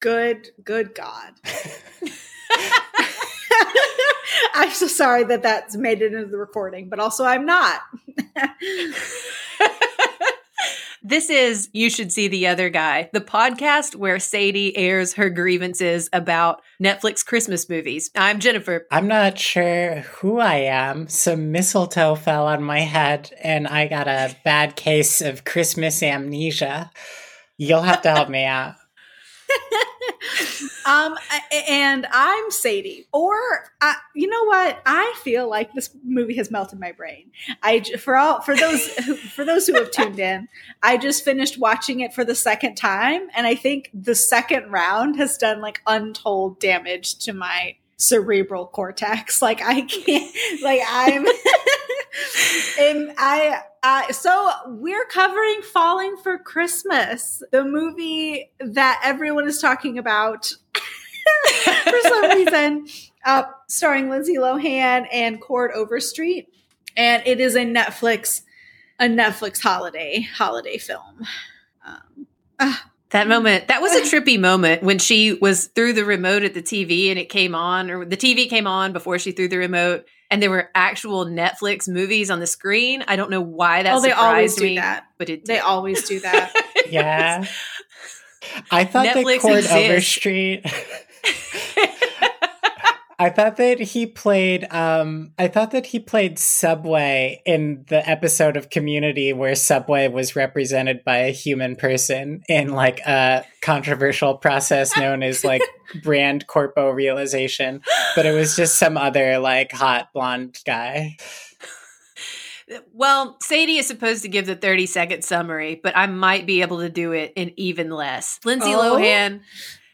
Good, good God. I'm so sorry that that's made it into the recording, but also I'm not. This is You Should See the Other Guy, the podcast where Sadie airs her grievances about Netflix Christmas movies. I'm Jennifer. I'm not sure who I am. Some mistletoe fell on my head, and I got a bad case of Christmas amnesia. You'll have to help me out. um, and I'm Sadie. Or, uh, you know what? I feel like this movie has melted my brain. I for all for those who, for those who have tuned in, I just finished watching it for the second time, and I think the second round has done like untold damage to my cerebral cortex. Like I can't. Like I'm. and I uh, so we're covering Falling for Christmas, the movie that everyone is talking about for some reason, uh, starring Lindsay Lohan and Chord Overstreet, and it is a Netflix a Netflix holiday holiday film. Um, uh, that moment, that was a trippy moment when she was through the remote at the TV and it came on, or the TV came on before she threw the remote and there were actual Netflix movies on the screen. I don't know why that. Oh, they always do me, that, but it. Did. They always do that. yeah. I thought Netflix that Chord Overstreet. I thought that he played um I thought that he played Subway in the episode of Community where Subway was represented by a human person in like a controversial process known as like brand corpo realization, but it was just some other like hot blonde guy. Well, Sadie is supposed to give the 30 second summary, but I might be able to do it in even less. Lindsay oh. Lohan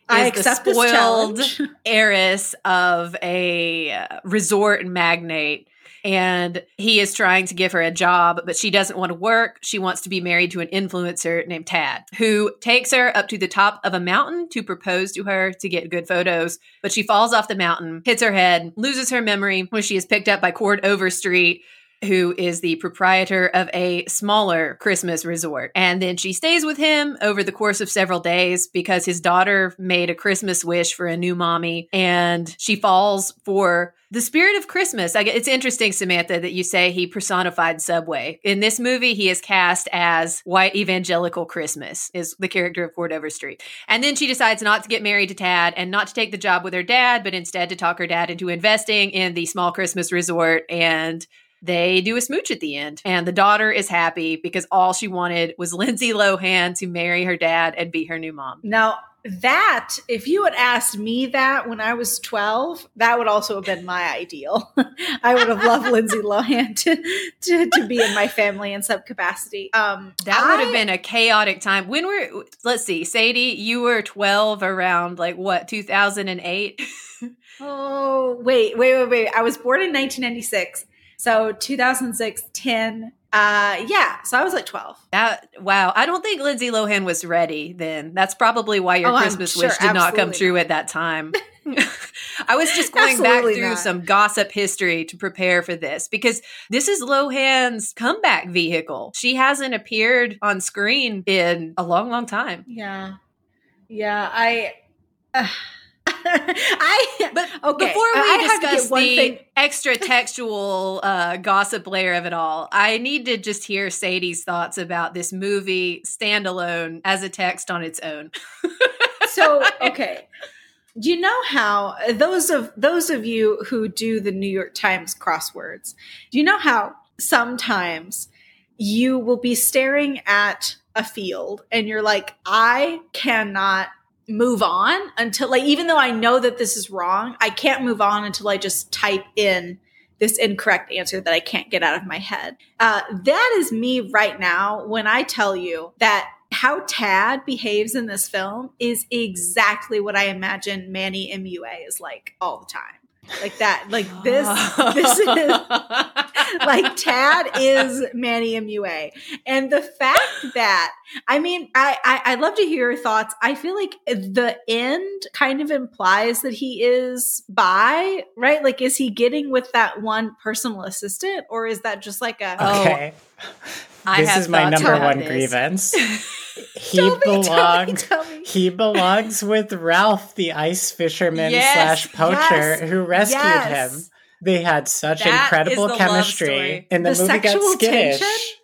I accept the spoiled heiress of a uh, resort magnate and he is trying to give her a job, but she doesn't want to work. She wants to be married to an influencer named Tad, who takes her up to the top of a mountain to propose to her to get good photos. But she falls off the mountain, hits her head, loses her memory when she is picked up by Chord Overstreet, who is the proprietor of a smaller Christmas resort. And then she stays with him over the course of several days because his daughter made a Christmas wish for a new mommy and she falls for the spirit of Christmas. It's interesting, Samantha, that you say he personified Subway. In this movie, he is cast as white evangelical Christmas, is the character of Chord Overstreet. And then she decides not to get married to Tad and not to take the job with her dad, but instead to talk her dad into investing in the small Christmas resort and they do a smooch at the end. And the daughter is happy because all she wanted was Lindsay Lohan to marry her dad and be her new mom. Now, that, if you had asked me that when I was 12, that would also have been my ideal. I would have loved Lindsay Lohan to, to, to, be in my family in some capacity. Um, that I, would have been a chaotic time. When we're, let's see, Sadie, you were 12 around like what, 2008? oh, wait, wait, wait, wait. I was born in 1996. So 2006, 10. Uh, yeah. So I was like 12. That, wow. I don't think Lindsay Lohan was ready then. That's probably why your oh, Christmas sure, wish did not come true not. at that time. I was just going absolutely back through not. some gossip history to prepare for this because this is Lohan's comeback vehicle. She hasn't appeared on screen in a long, long time. Yeah. Yeah. I. Uh, I but okay. Before we I discuss the thing. extra textual uh, gossip layer of it all, I need to just hear Sadie's thoughts about this movie standalone as a text on its own. so okay, do you know how those of those of you who do the New York Times crosswords? Do you know how sometimes you will be staring at a field and you're like, I cannot move on until like even though I know that this is wrong, I can't move on until I just type in this incorrect answer that I can't get out of my head. Uh, that is me right now when I tell you that how Tad behaves in this film is exactly what I imagine Manny MUA is like all the time like that. Like this this is like tad is manny mua and the fact that i mean I, I i love to hear your thoughts. I feel like the end kind of implies that he is by right? Like is he getting with that one personal assistant or is that just like a okay. Oh, this is my number one this. grievance he belongs he belongs with Ralph, the ice fisherman yes, slash poacher yes, who rescued yes. him. They had such that incredible chemistry, and the, the movie got skittish. Tension?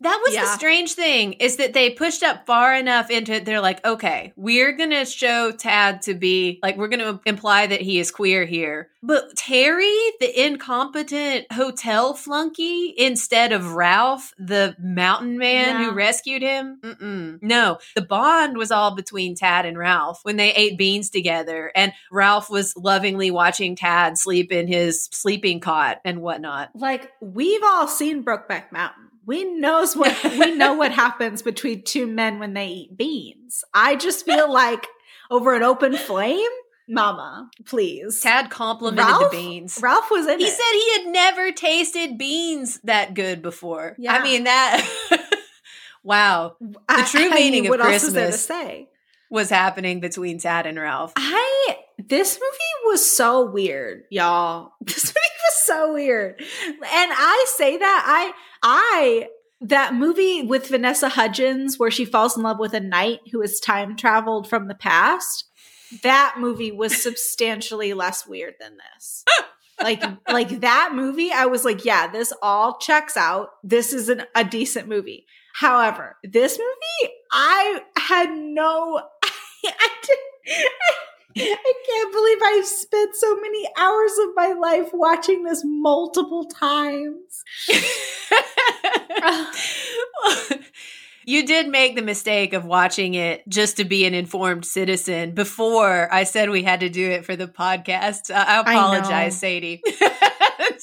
That was yeah. the strange thing is that they pushed up far enough into it. They're like, okay, we're going to show Tad to be like, we're going to imply that he is queer here. But Terry, the incompetent hotel flunky, instead of Ralph, the mountain man yeah. who rescued him, Mm-mm. no, the bond was all between Tad and Ralph when they ate beans together. And Ralph was lovingly watching Tad sleep in his sleeping cot and whatnot. Like, we've all seen Brokeback Mountain we knows what we know what happens between two men when they eat beans. I just feel like over an open flame, mama, please. Tad complimented Ralph, the beans. Ralph was in he it. said he had never tasted beans that good before. Yeah. I mean that wow. The true I, meaning I mean, of Christmas say? was happening between Tad and Ralph. I this movie was so weird, y'all. This movie was so weird. And I say that I I that movie with Vanessa Hudgens where she falls in love with a knight who is time traveled from the past. That movie was substantially less weird than this. like like that movie I was like, yeah, this all checks out. This is an, a decent movie. However, this movie I had no I, did, I can't believe I've spent so many hours of my life watching this multiple times. you did make the mistake of watching it just to be an informed citizen before I said we had to do it for the podcast. I apologize, I Sadie.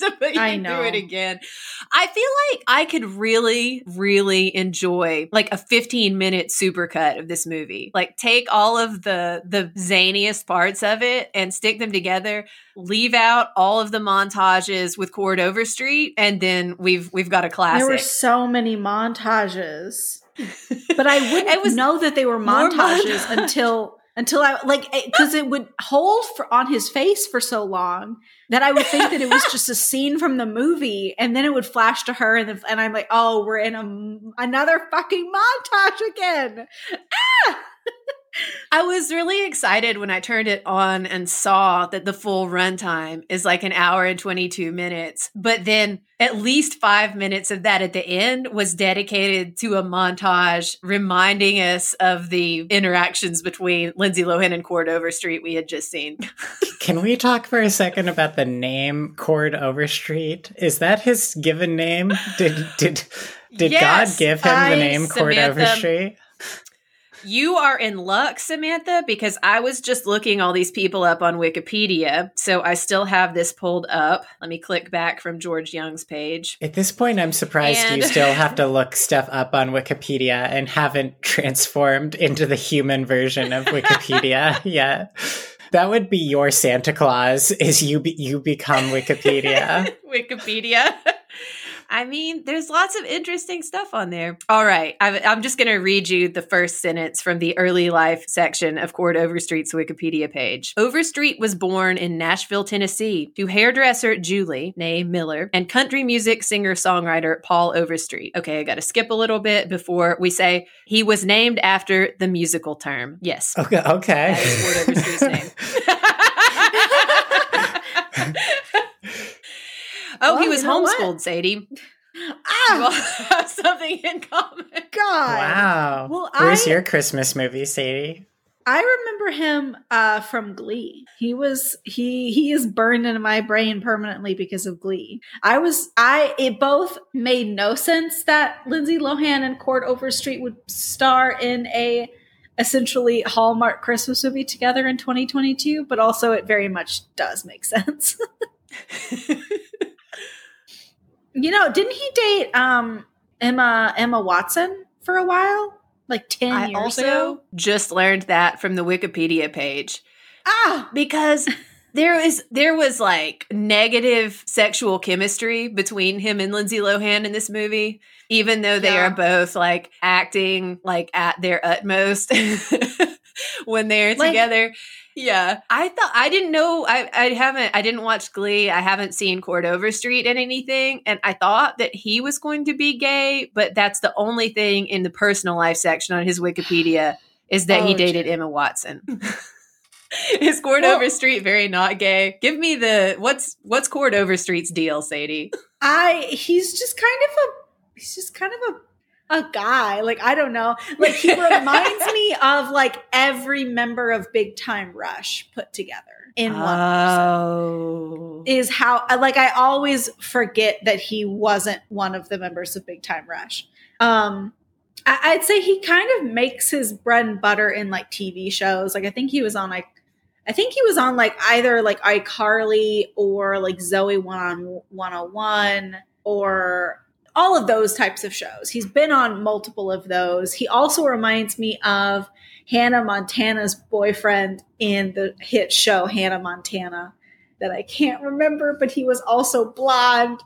I know. do it again. I feel like I could really, really enjoy like a 15 minute supercut of this movie. Like take all of the the zaniest parts of it and stick them together. Leave out all of the montages with Chord Overstreet, and then we've we've got a classic. There were so many montages, but I wouldn't know that they were montages until until I like because it would hold for, on his face for so long that I would think that it was just a scene from the movie, and then it would flash to her, and and I'm like, oh, we're in a another fucking montage again. Ah! I was really excited when I turned it on and saw that the full runtime is like an hour and 22 minutes. But then at least five minutes of that at the end was dedicated to a montage reminding us of the interactions between Lindsay Lohan and Chord Overstreet we had just seen. Can we talk for a second about the name Chord Overstreet? Is that his given name? Did did did yes, God give him I, the name Chord Overstreet? You are in luck, Samantha, because I was just looking all these people up on Wikipedia. So I still have this pulled up. Let me click back from George Young's page. At this point, I'm surprised and- you still have to look stuff up on Wikipedia and haven't transformed into the human version of Wikipedia yet. That would be your Santa Claus is you be- you become Wikipedia. Wikipedia. I mean, there's lots of interesting stuff on there. All right. I'm just going to read you the first sentence from the early life section of Chord Overstreet's Wikipedia page. Overstreet was born in Nashville, Tennessee, to hairdresser Julie, née Miller, and country music singer songwriter Paul Overstreet. Okay, I got to skip a little bit before we say he was named after the musical term. Yes. Okay. Okay. That is Chord Overstreet's name. Oh, well, he was homeschooled, Sadie. Ah, have something in common. God. Wow. Well, where's I, your Christmas movie, Sadie? I remember him uh, from Glee. He was he he is burned into my brain permanently because of Glee. I was I it both made no sense that Lindsay Lohan and Chord Overstreet would star in a essentially Hallmark Christmas movie together in 2022, but also it very much does make sense. You know, didn't he date um Emma Emma Watson for a while? Like 10 I years also ago? Just learned that from the Wikipedia page. Ah, because there was there was like negative sexual chemistry between him and Lindsay Lohan in this movie, even though they yeah. are both like acting like at their utmost. when they're like, together. Yeah. I thought I didn't know I I haven't I didn't watch Glee. I haven't seen Chord Overstreet and anything and I thought that he was going to be gay, but that's the only thing in the personal life section on his Wikipedia is that oh, he dated Emma Watson. is Chord well, Overstreet very not gay? Give me the what's what's Chord Overstreet's deal, Sadie? I he's just kind of a he's just kind of a a guy. Like, I don't know. Like, he reminds me of like every member of Big Time Rush put together in one oh. Is how, like, I always forget that he wasn't one of the members of Big Time Rush. Um, I, would say he kind of makes his bread and butter in like TV shows. Like, I think he was on like, I think he was on like either like iCarly or like Zoe One on 101 or all of those types of shows. He's been on multiple of those. He also reminds me of Hannah Montana's boyfriend in the hit show Hannah Montana that I can't remember, but he was also blonde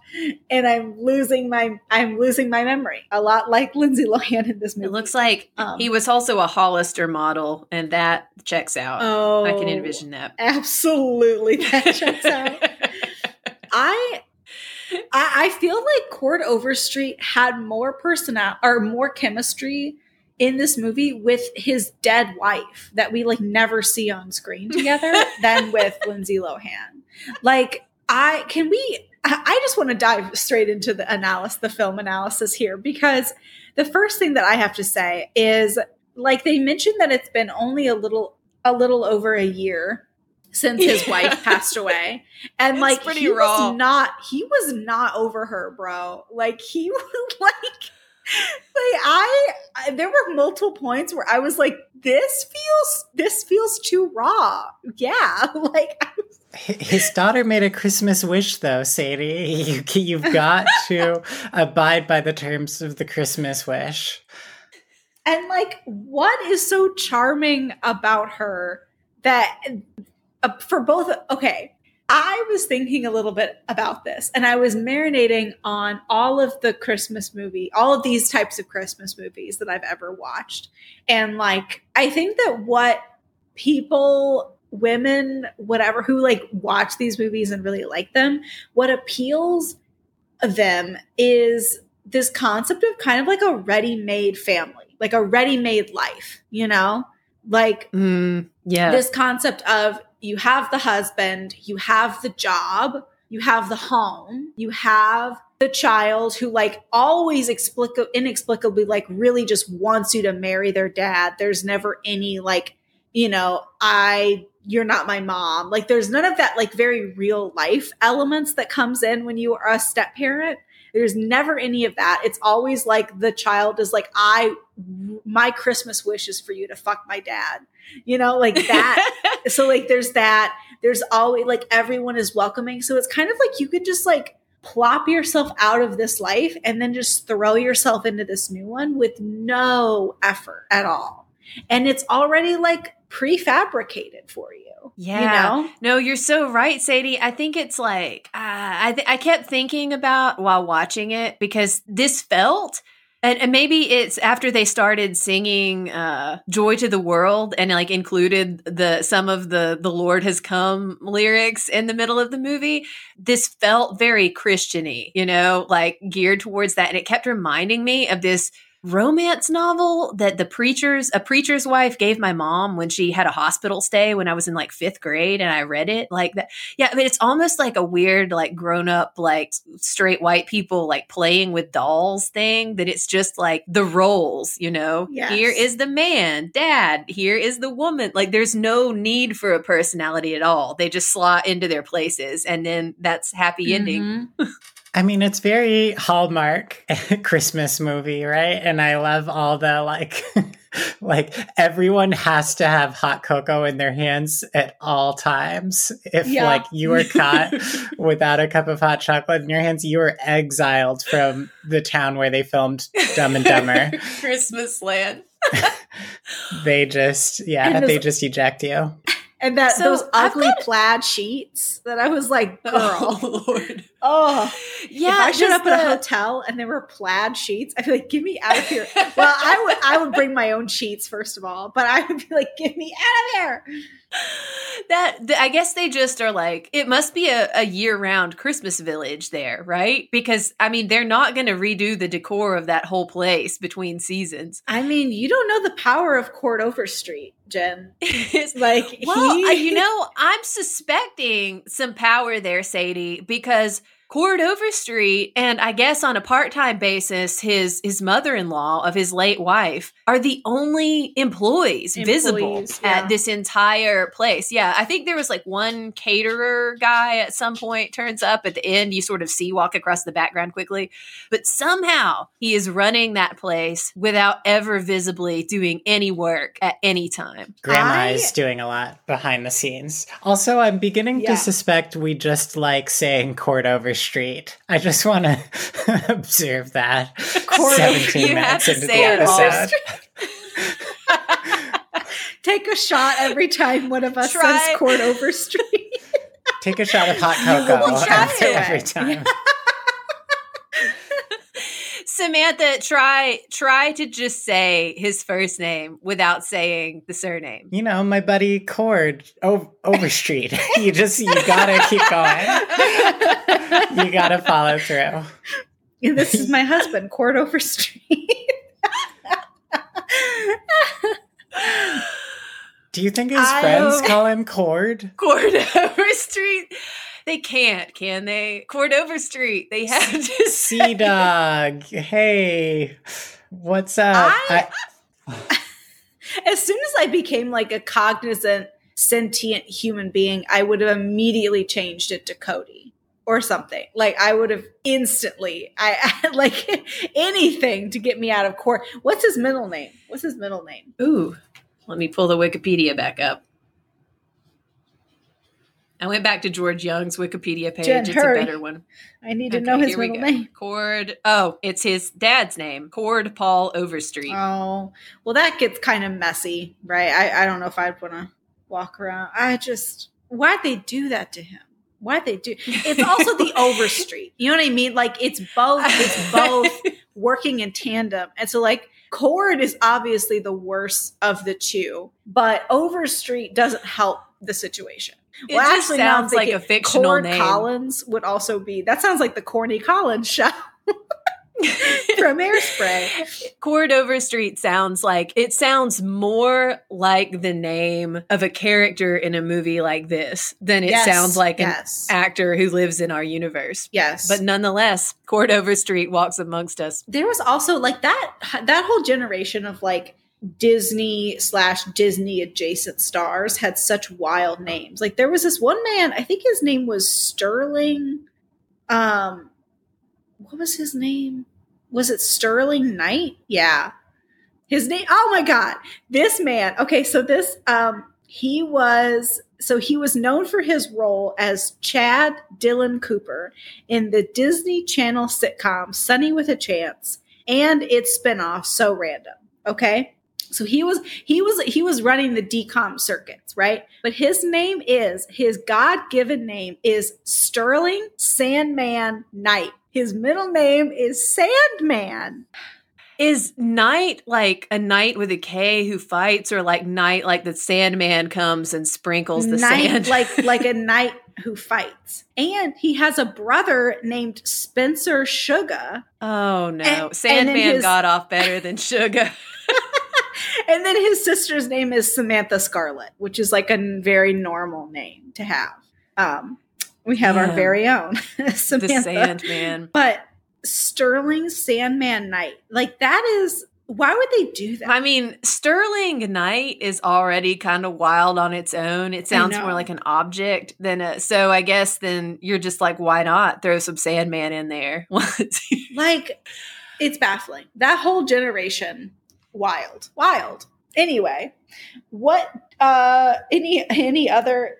and I'm losing my I'm losing my memory. A lot like Lindsay Lohan in this movie. It looks like um, he was also a Hollister model and that checks out. Oh, I can envision that. Absolutely that checks out. I I, I feel like Chord Overstreet had more personal or more chemistry in this movie with his dead wife that we like never see on screen together than with Lindsay Lohan. Like, I can we I just want to dive straight into the analysis, the film analysis here, because the first thing that I have to say is like they mentioned that it's been only a little a little over a year since his wife passed away. And like he raw. was not he was not over her, bro. Like he was like like I, I there were multiple points where I was like this feels this feels too raw. Yeah, like his daughter made a Christmas wish, though, Sadie. You, you've got to abide by the terms of the Christmas wish. And, like, what is so charming about her that uh, for both okay. I was thinking a little bit about this and i was marinating on all of the christmas movie all of these types of christmas movies that i've ever watched. And like i think that what people women whatever who like watch these movies and really like them what appeals them is this concept of kind of like a ready-made family like a ready-made life you know? Like mm, yeah. this concept of you have the husband, you have the job, you have the home, you have the child who like always explica- inexplicably like really just wants you to marry their dad. There's never any like, you know, I you're not my mom. Like there's none of that like very real life elements that comes in when you are a step parent. There's never any of that. It's always like the child is like, I, my Christmas wish is for you to fuck my dad. You know, like that. so, like, there's that. There's always like everyone is welcoming. So it's kind of like you could just like plop yourself out of this life and then just throw yourself into this new one with no effort at all. And it's already like prefabricated for you. Yeah. You know? No, you're so right, Sadie. I think it's like, uh, I, th- I kept thinking about while watching it because this felt and, and, maybe it's after they started singing uh, "Joy to the World" and like included the some of the "The Lord Has Come" lyrics in the middle of the movie. This felt very Christiany, you know, like geared towards that, and it kept reminding me of this romance novel that the preacher's a preacher's wife gave my mom when she had a hospital stay when I was in like fifth grade and I read it like that. Yeah, but it's almost like a weird, like grown up, like straight white people like playing with dolls thing that it's just like the roles, you know? Yes. Here is the man, dad, here is the woman. Like there's no need for a personality at all. They just slot into their places and then that's happy ending. Mm-hmm. I mean, it's very Hallmark Christmas movie, right? And I love all the like, like everyone has to have hot cocoa in their hands at all times. If yeah. like you were caught without a cup of hot chocolate in your hands, you were exiled from the town where they filmed Dumb and Dumber. Christmas land. they just, yeah, they just eject you and that so those ugly got... plaid sheets that I was like, oh, girl, oh, Lord. Oh yeah. If I showed up the... at a hotel and there were plaid sheets, I'd be like, get me out of here. well, I would I would bring my own sheets first of all, but I would be like, get me out of here that I guess they just are like it must be a, a year round Christmas village there, right? Because I mean they're not going to redo the decor of that whole place between seasons. I mean, you don't know the power of Chord Overstreet, Jen. it's like well, he- you know, I'm suspecting some power there, Sadie, because Chord Overstreet and I guess on a part-time basis his his mother-in-law of his late wife are the only employees, employees visible yeah. at this entire place. Yeah, I think there was like one caterer guy at some point turns up at the end you sort of see walk across the background quickly, but somehow he is running that place without ever visibly doing any work at any time. Grandma I... is doing a lot behind the scenes. Also, I'm beginning yeah. to suspect we just like saying Chord Overstreet Street. I just want to observe that. Quarter, 17 minutes into the episode. Take a shot every time one of us Try. says Chord Overstreet. Take a shot of hot cocoa every time. Yeah. Samantha, try try to just say his first name without saying the surname. You know, my buddy Chord o- Overstreet. you just you gotta keep going. you gotta follow through. This is my husband, Chord Overstreet. Do you think his I friends call him Chord? Chord Overstreet. They can't, can they? Cordova Street. They have to Sea Dog. Hey, what's up? I, I, as soon as I became like a cognizant, sentient human being, I would have immediately changed it to Cody or something. Like I would have instantly, I, like anything to get me out of court. What's his middle name? What's his middle name? Ooh, let me pull the Wikipedia back up. I went back to George Young's Wikipedia page. Jen, it's hurry. a better one. I need to okay, know his middle name. Chord. Oh, it's his dad's name, Chord Paul Overstreet. Oh, well, that gets kind of messy, right? I, I don't know if I'd want to walk around. I just why'd they do that to him? Why'd they do? It's also the Overstreet. You know what I mean? Like it's both. It's both working in tandem, and so like. Chord is obviously the worst of the two, but Overstreet doesn't help the situation. It well, actually, sounds like a fictional Cord name. Collins would also be. That sounds like the Corny Collins show. from Hairspray. Chord Overstreet sounds like it sounds more like the name of a character in a movie like this than it yes, sounds like yes. an actor who lives in our universe. Yes. But nonetheless, Chord Overstreet walks amongst us. There was also like that that whole generation of like Disney slash Disney adjacent stars had such wild names. Like there was this one man, I think his name was Sterling. Um, what was his name? Was it Sterling Knight? Yeah. His name, oh my God. This man, okay, so this, um, he was, so he was known for his role as Chad Dylan Cooper in the Disney Channel sitcom Sonny with a Chance and its spinoff, So Random. Okay. So he was he was he was running the DCOM circuits, right? But his name is his God-given name is Sterling Sandman Knight. His middle name is Sandman. Is knight like a knight with a K who fights, or like night like the Sandman comes and sprinkles the night, sand? like like a knight who fights. And he has a brother named Spencer Sugar. Oh no. And, Sandman and his, got off better than Sugar. and then his sister's name is Samantha Scarlet, which is like a very normal name to have. Um, we have our very own Samantha. The Sandman. But Sterling Sandman Knight, like that is why would they do that? I mean, Sterling Knight is already kind of wild on its own. It sounds more like an object than a. So I guess then you're just like, why not throw some Sandman in there? like, it's baffling. That whole generation wild, wild. Anyway, what uh any any other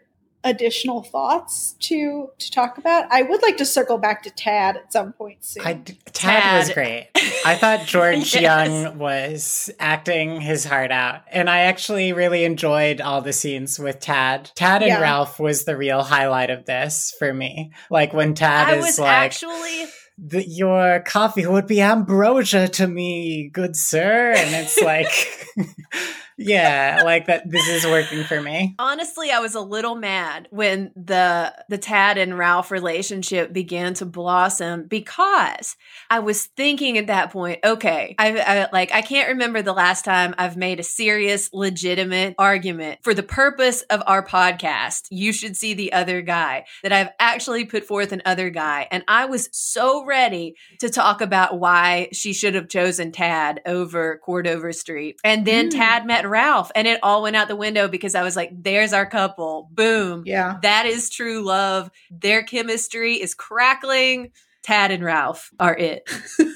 additional thoughts to to talk about. I would like to circle back to Tad at some point soon. I, Tad, Tad, was great. I thought George yes. Young was acting his heart out, and I actually really enjoyed all the scenes with Tad. Tad and yeah. Ralph was the real highlight of this for me. Like when Tad I is like actually the, your coffee would be ambrosia to me, good sir. And it's like, yeah, like that. This is working for me. Honestly, I was a little mad when the the Tad and Ralph relationship began to blossom because I was thinking at that point, okay, I, I like I can't remember the last time I've made a serious, legitimate argument for the purpose of our podcast. You should see the other guy that I've actually put forth an other guy, and I was so ready to talk about why she should have chosen Tad over Chord Overstreet. And then mm. Tad met Ralph and it all went out the window because I was like, there's our couple. Boom. Yeah. That is true love. Their chemistry is crackling. Tad and Ralph are it.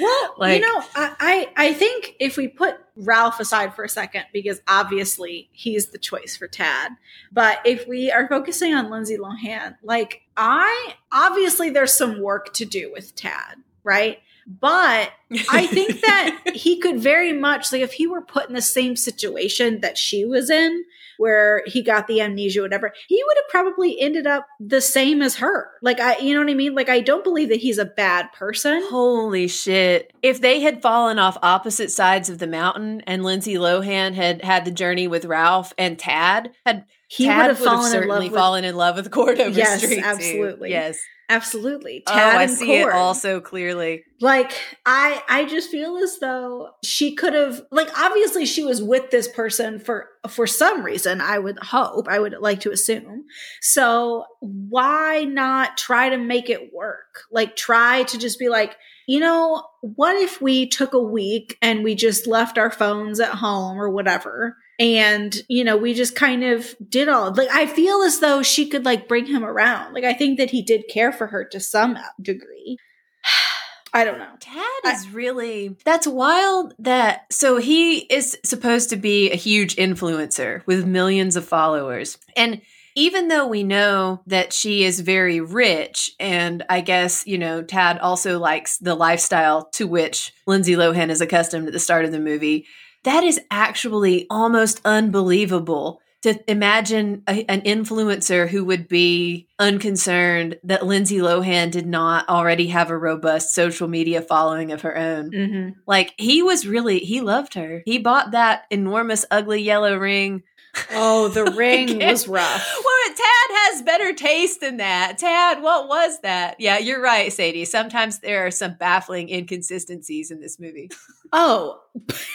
Well, like, you know, I, I think if we put Ralph aside for a second, because obviously he's the choice for Tad, but if we are focusing on Lindsay Lohan, like I obviously there's some work to do with Tad, right? But I think that he could very much like if he were put in the same situation that she was in, where he got the amnesia, whatever, he would have probably ended up the same as her. Like I, you know what I mean? Like I don't believe that he's a bad person. Holy shit! If they had fallen off opposite sides of the mountain, and Lindsay Lohan had had the journey with Ralph, and Tad had he Tad would have fallen certainly in love fallen in love with Cordover yes, Street. Absolutely. Too. Yes. Absolutely. Oh, Tad oh, I see Cord. it all so clearly. Like I I just feel as though she could have like obviously she was with this person for for some reason, I would hope, I would like to assume. So why not try to make it work? Like try to just be like, you know, what if we took a week and we just left our phones at home or whatever? And you know we just kind of did all like i feel as though she could like bring him around like i think that he did care for her to some degree I don't know. Tad is I, really that's wild that so he is supposed to be a huge influencer with millions of followers. And even though we know that she is very rich and I guess, you know, Tad also likes the lifestyle to which Lindsay Lohan is accustomed at the start of the movie, that is actually almost unbelievable to imagine a, an influencer who would be unconcerned that Lindsay Lohan did not already have a robust social media following of her own. Mm-hmm. Like he was really, he loved her. He bought that enormous, ugly yellow ring Oh, the ring was rough. Well, Tad has better taste than that. Tad, what was that? Yeah, you're right, Sadie. Sometimes there are some baffling inconsistencies in this movie. Oh,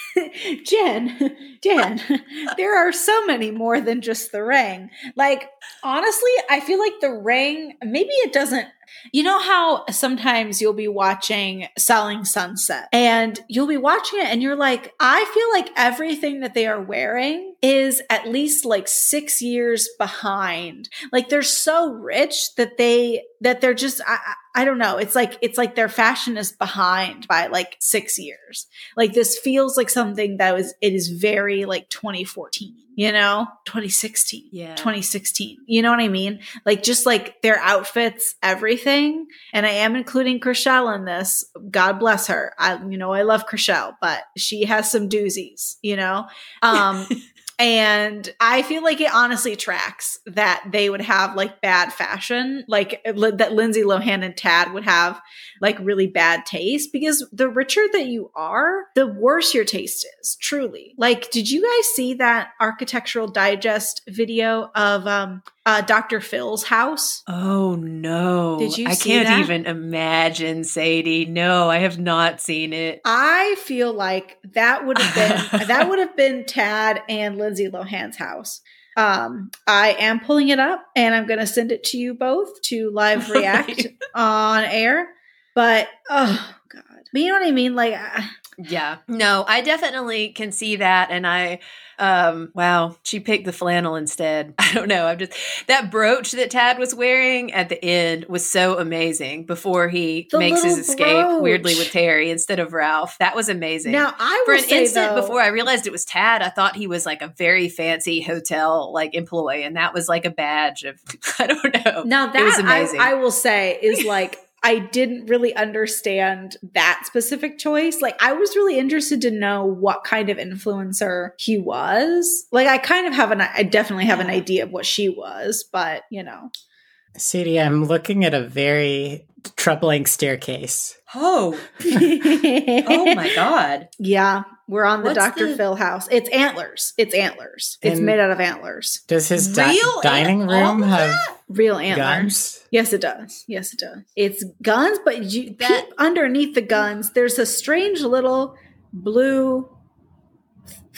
Jen, Jen, there are so many more than just the ring. Like, honestly, I feel like the ring, maybe it doesn't you know how sometimes you'll be watching Selling Sunset and you'll be watching it and you're like, I feel like everything that they are wearing is at least like six years behind. Like they're so rich that they, that they're just, I, I don't know. It's like, it's like their fashion is behind by like six years. Like this feels like something that was, it is very like 2014 you know? 2016 yeah. 2016 you know what i mean? Like just like their outfits everything. And i am including Chrishell in this. God bless her. I you know i love Chrishell but she has some doozies you know? Um And I feel like it honestly tracks that they would have like bad fashion, like that Lindsay Lohan and Tad would have like really bad taste because the richer that you are, the worse your taste is, truly. Like, did you guys see that Architectural Digest video of um, uh, Dr. Phil's house. Oh no! Did you? I can't that? even imagine, Sadie. No, I have not seen it. I feel like that would have been that would have been Tad and Lindsay Lohan's house. Um, I am pulling it up, and I'm going to send it to you both to live react on air. But oh god, but you know what I mean? Like. Yeah. No, I definitely can see that. And I, um, wow, she picked the flannel instead. I don't know. I'm just that brooch that Tad was wearing at the end was so amazing before he the makes his escape brooch. weirdly with Terry instead of Ralph. That was amazing. Now I for an say, instant though, before I realized it was Tad, I thought he was like a very fancy hotel like employee, and that was like a badge of I don't know. Now that was I, I will say is like I didn't really understand that specific choice. Like, I was really interested to know what kind of influencer he was. Like, I kind of have an, I definitely have an idea of what she was, but you know. Sadie, I'm looking at a very troubling staircase. Oh. oh my God. Yeah. We're on the What's Dr. The... Phil house. It's antlers. It's antlers. It's and made out of antlers. Does his di- dining room have real antlers? Guns? Yes, it does. Yes, it does. It's guns, but you that... peep underneath the guns. There's a strange little blue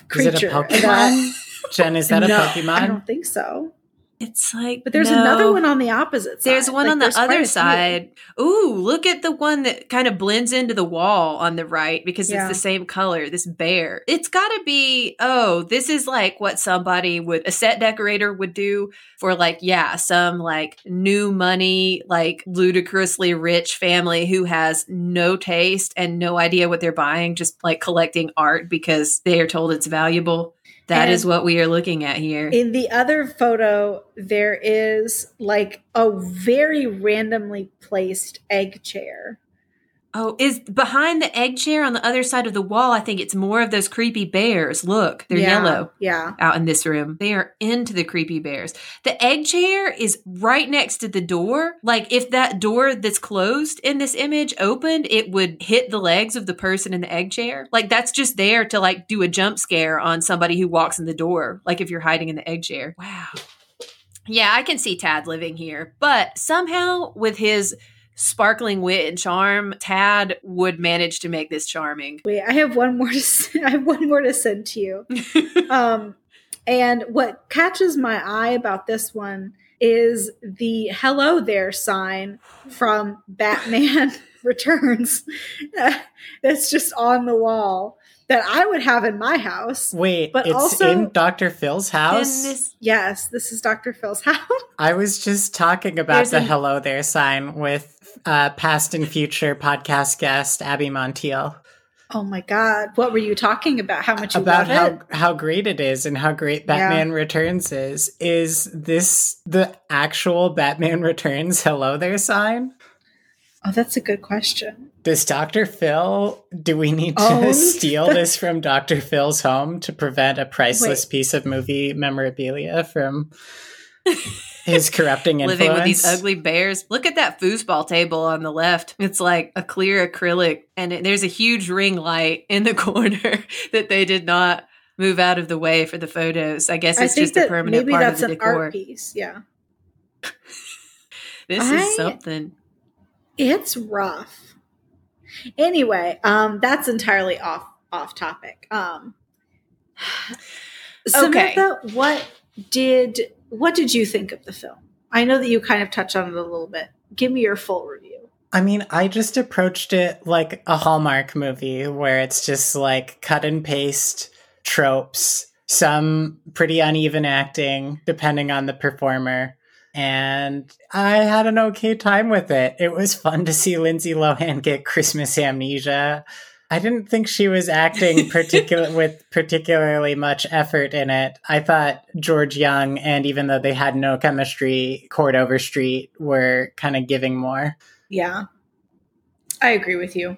creature. Is it a Pokemon? That... Jen, is that a no, Pokemon? I don't think so. It's like, but there's no. another one on the opposite side. There's one like, on the other side. Ooh, look at the one that kind of blends into the wall on the right because yeah. it's the same color. This bear. It's got to be. Oh, this is like what somebody would a set decorator would do for like yeah some like new money like ludicrously rich family who has no taste and no idea what they're buying, just like collecting art because they are told it's valuable. That and is what we are looking at here. In the other photo, there is like a very randomly placed egg chair Oh, is behind the egg chair on the other side of the wall? I think it's more of those creepy bears. Look, they're yeah, yellow. Yeah. Out in this room. They are into the creepy bears. The egg chair is right next to the door. Like if that door that's closed in this image opened, it would hit the legs of the person in the egg chair. Like that's just there to like do a jump scare on somebody who walks in the door. Like if you're hiding in the egg chair. Wow. Yeah, I can see Tad living here, but somehow with his sparkling wit and charm, Tad would manage to make this charming. Wait, I have one more to I have one more to send to you. um, and what catches my eye about this one is the hello there sign from Batman Returns that's just on the wall that I would have in my house. Wait, but it's also in Dr. Phil's house. This, yes, this is Dr. Phil's house. I was just talking about There's the an, hello there sign with uh, past and future podcast guest Abby Montiel. Oh my God! What were you talking about? How much about how it? how great it is and how great Batman yeah. Returns is? Is this the actual Batman Returns hello there sign? Oh, that's a good question. Does Dr. Phil, do we need to oh. steal this from Dr. Phil's home to prevent a priceless Wait. piece of movie memorabilia from his corrupting influence. Living with these ugly bears. Look at that foosball table on the left. It's like a clear acrylic, and it, there's a huge ring light in the corner that they did not move out of the way for the photos. I guess it's I just a permanent part of the decor. Art piece. Yeah. this I, is something. It's rough. Anyway, um, that's entirely off off topic. Um, Samantha, okay. what did what did you think of the film? I know that you kind of touched on it a little bit. Give me your full review. I mean, I just approached it like a Hallmark movie where it's just like cut and paste tropes, some pretty uneven acting depending on the performer. And I had an okay time with it. It was fun to see Lindsay Lohan get Christmas amnesia. I didn't think she was acting particular with particularly much effort in it. I thought George Young and even though they had no chemistry, Chord Overstreet were kind of giving more. Yeah. I agree with you.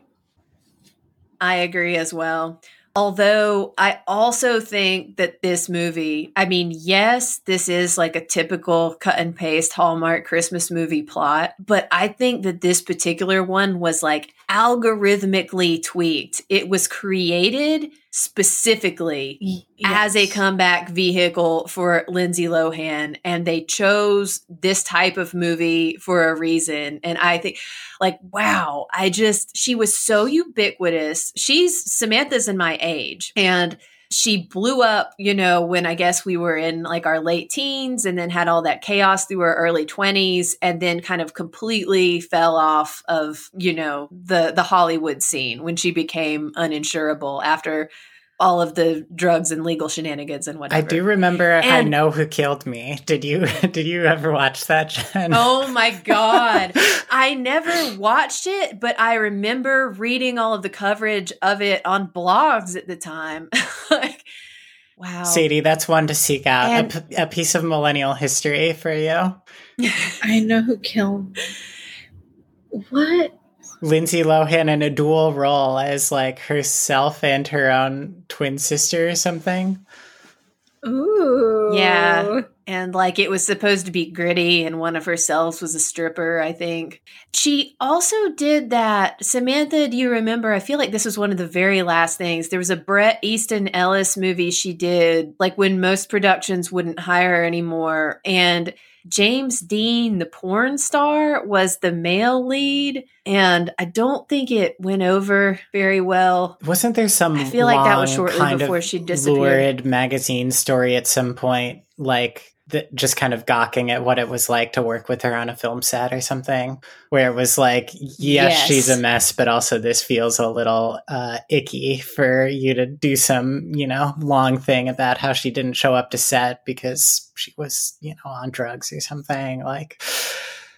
I agree as well. Although I also think that this movie, I mean, yes, this is like a typical cut and paste Hallmark Christmas movie plot, but I think that this particular one was like algorithmically tweaked. It was created specifically yes. as a comeback vehicle for Lindsay Lohan. And they chose this type of movie for a reason. And I think, like, wow, I just, she was so ubiquitous. She's Samantha's in my age. And she blew up, you know, when I guess we were in like our late teens and then had all that chaos through our early 20s and then kind of completely fell off of, you know, the the Hollywood scene when she became uninsurable after all of the drugs and legal shenanigans and whatever. I do remember and, I Know Who Killed Me. Did you did you ever watch that, Jen? Oh my god. I never watched it, but I remember reading all of the coverage of it on blogs at the time. like wow. Sadie, that's one to seek out. And, a, p- a piece of millennial history for you. I know who killed What? Lindsay Lohan in a dual role as like herself and her own twin sister or something. Ooh. Yeah. And like it was supposed to be gritty, and one of herselves was a stripper, I think. She also did that. Samantha, do you remember? I feel like this was one of the very last things. There was a Bret Easton Ellis movie she did, like when most productions wouldn't hire her anymore. And James Deen, the porn star, was the male lead, and I don't think it went over very well. Wasn't there some? I feel like that was shortly before she disappeared. Lurid magazine story at some point, like that just kind of gawking at what it was like to work with her on a film set or something where it was like yes, yes. she's a mess but also this feels a little uh, icky for you to do some you know long thing about how she didn't show up to set because she was you know on drugs or something like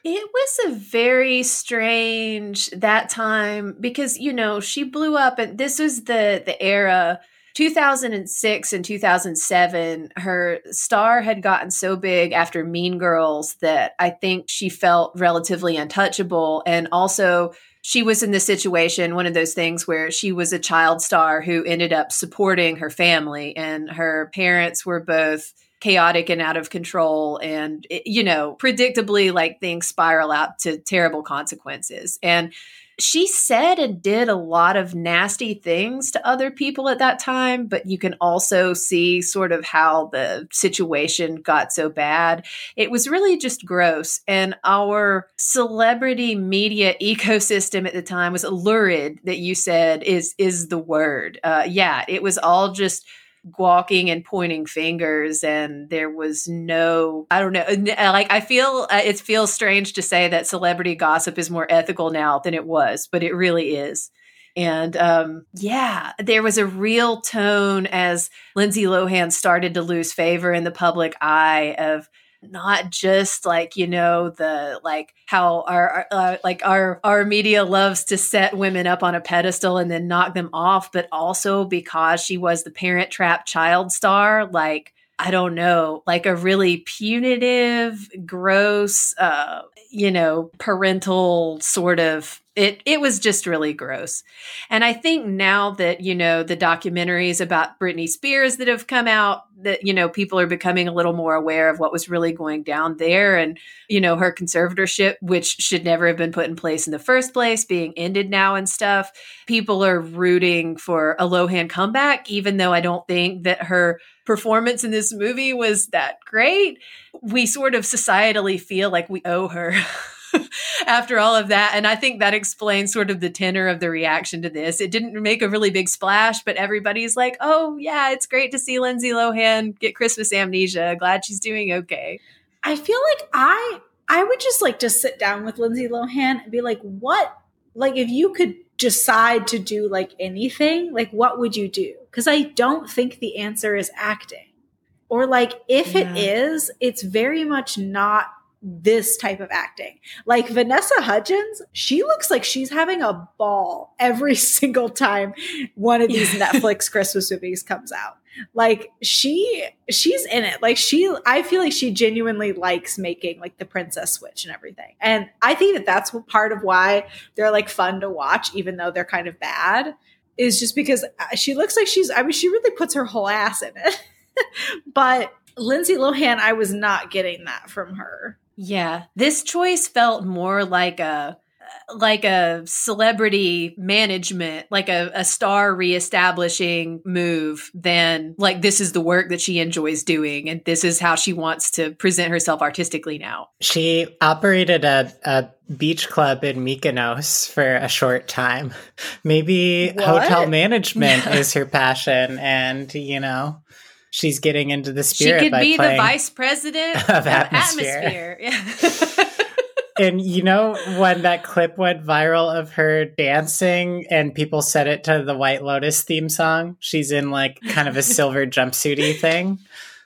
it was a very strange that time because you know she blew up and this was the the era 2006 and 2007, her star had gotten so big after Mean Girls that I think she felt relatively untouchable. And also, she was in this situation, one of those things where she was a child star who ended up supporting her family, and her parents were both chaotic and out of control and you know predictably like things spiral out to terrible consequences and she said and did a lot of nasty things to other people at that time, but you can also see sort of how the situation got so bad. It was really just gross. And our celebrity media ecosystem at the time was lurid that you said is is the word. Uh, yeah, it was all just gawking and pointing fingers and there was no i don't know like i feel uh, it feels strange to say that celebrity gossip is more ethical now than it was but it really is. And um, yeah, there was a real tone as Lindsay Lohan started to lose favor in the public eye of not just like you know the like how our uh, like our our media loves to set women up on a pedestal and then knock them off but also because she was the parent trap child star like I don't know, like a really punitive, gross, uh, you know, parental sort of it it was just really gross. And I think now that, you know, the documentaries about Britney Spears that have come out that, you know, people are becoming a little more aware of what was really going down there and, you know, her conservatorship which should never have been put in place in the first place being ended now and stuff. People are rooting for a Lohan comeback even though I don't think that her performance in this movie was that great. We sort of societally feel like we owe her after all of that. And I think that explains sort of the tenor of the reaction to this. It didn't make a really big splash, but everybody's like, oh, yeah, it's great to see Lindsay Lohan get Christmas amnesia. Glad she's doing okay. I feel like I I would just like to sit down with Lindsay Lohan and be like, what? Like, if you could decide to do like anything, like, what would you do? Because I don't think the answer is acting. Or like, if yeah. it is, it's very much not this type of acting. Like Vanessa Hudgens, she looks like she's having a ball every single time one of these Netflix Christmas movies comes out. Like she she's in it. Like she I feel like she genuinely likes making like the princess switch and everything. And I think that that's part of why they're like fun to watch even though they're kind of bad is just because uh, she looks like she's I mean she really puts her whole ass in it. but Lindsay Lohan, I was not getting that from her. Yeah, this choice felt more like a like a celebrity management, like a, a star reestablishing move than like this is the work that she enjoys doing and this is how she wants to present herself artistically now. She operated a, a beach club in Mykonos for a short time. Maybe what? hotel management is her passion and, you know, she's getting into the spirit. She could be the vice president of, of atmosphere. atmosphere. Yeah. and you know when that clip went viral of her dancing and people said it to the White Lotus theme song? She's in like kind of a silver jumpsuity thing.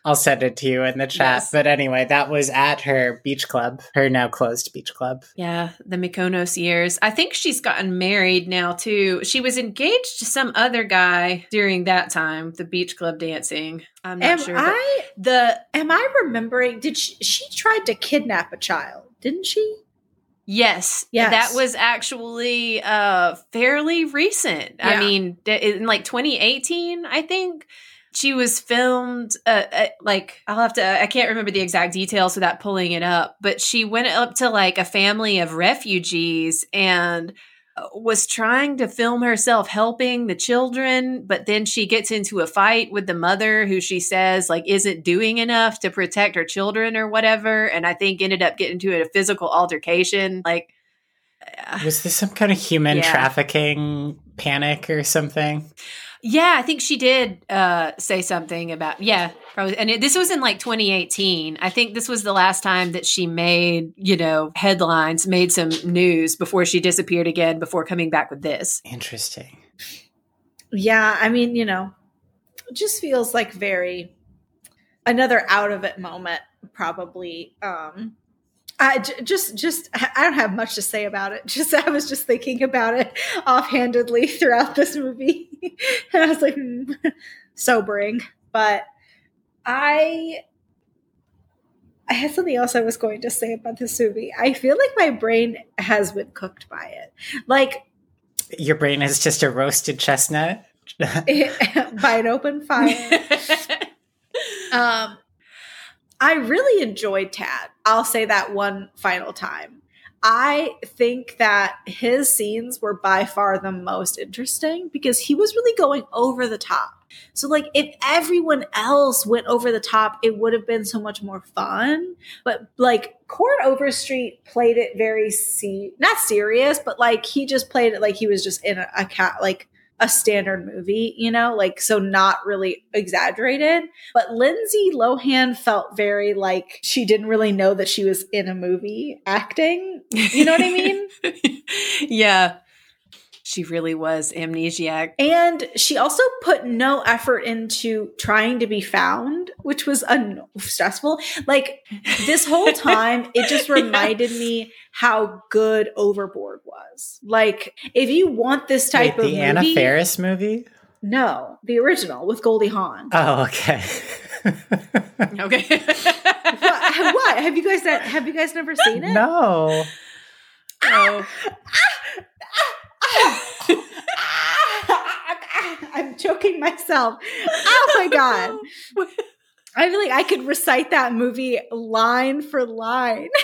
I'll send it to you in the chat. Yes. But anyway, that was at her beach club, her now closed beach club. Yeah, the Mykonos years. I think she's gotten married now too. She was engaged to some other guy during that time, the beach club dancing. I'm not am sure. I the am I remembering? Did she, she tried to kidnap a child? Didn't she? Yes, yes. That was actually uh fairly recent. Yeah. I mean, in like 2018, I think she was filmed uh, uh, like I'll have to I can't remember the exact details without pulling it up, but she went up to like a family of refugees and was trying to film herself helping the children, but then she gets into a fight with the mother who she says like isn't doing enough to protect her children or whatever. And I think ended up getting into a physical altercation. Like, uh, was this some kind of human yeah. trafficking panic or something? Yeah, I think she did uh, say something about yeah, probably. And it, this was in like 2018. I think this was the last time that she made you know headlines, made some news before she disappeared again. Before coming back with this. Interesting. Yeah, I mean, you know, it just feels like very another out of it moment, probably. Um, I just just I don't have much to say about it. Just I was just thinking about it offhandedly throughout this movie, and I was like, hmm, sobering. But I I had something else I was going to say about this movie. I feel like my brain has been cooked by it. Like your brain is just a roasted chestnut by an open fire. um I really enjoyed Tad. I'll say that one final time. I think that his scenes were by far the most interesting because he was really going over the top. So, like, if everyone else went over the top, it would have been so much more fun. But, like, Chord Overstreet played it very, se- not serious, but like, he just played it like he was just in a, a cat, like, a standard movie, you know, like so not really exaggerated. But Lindsay Lohan felt very like she didn't really know that she was in a movie acting. You know what I mean? yeah she really was amnesiac. And she also put no effort into trying to be found, which was un- stressful. Like this whole time, it just reminded me how good Overboard was. Like, if you want this type Wait, of the movie, Anna Faris movie. No, the original with Goldie Hawn. Oh, okay. okay. what, what, Have you guys have you guys never seen it? No. Oh. I'm choking myself. Oh my god. I feel like I could recite that movie line for line.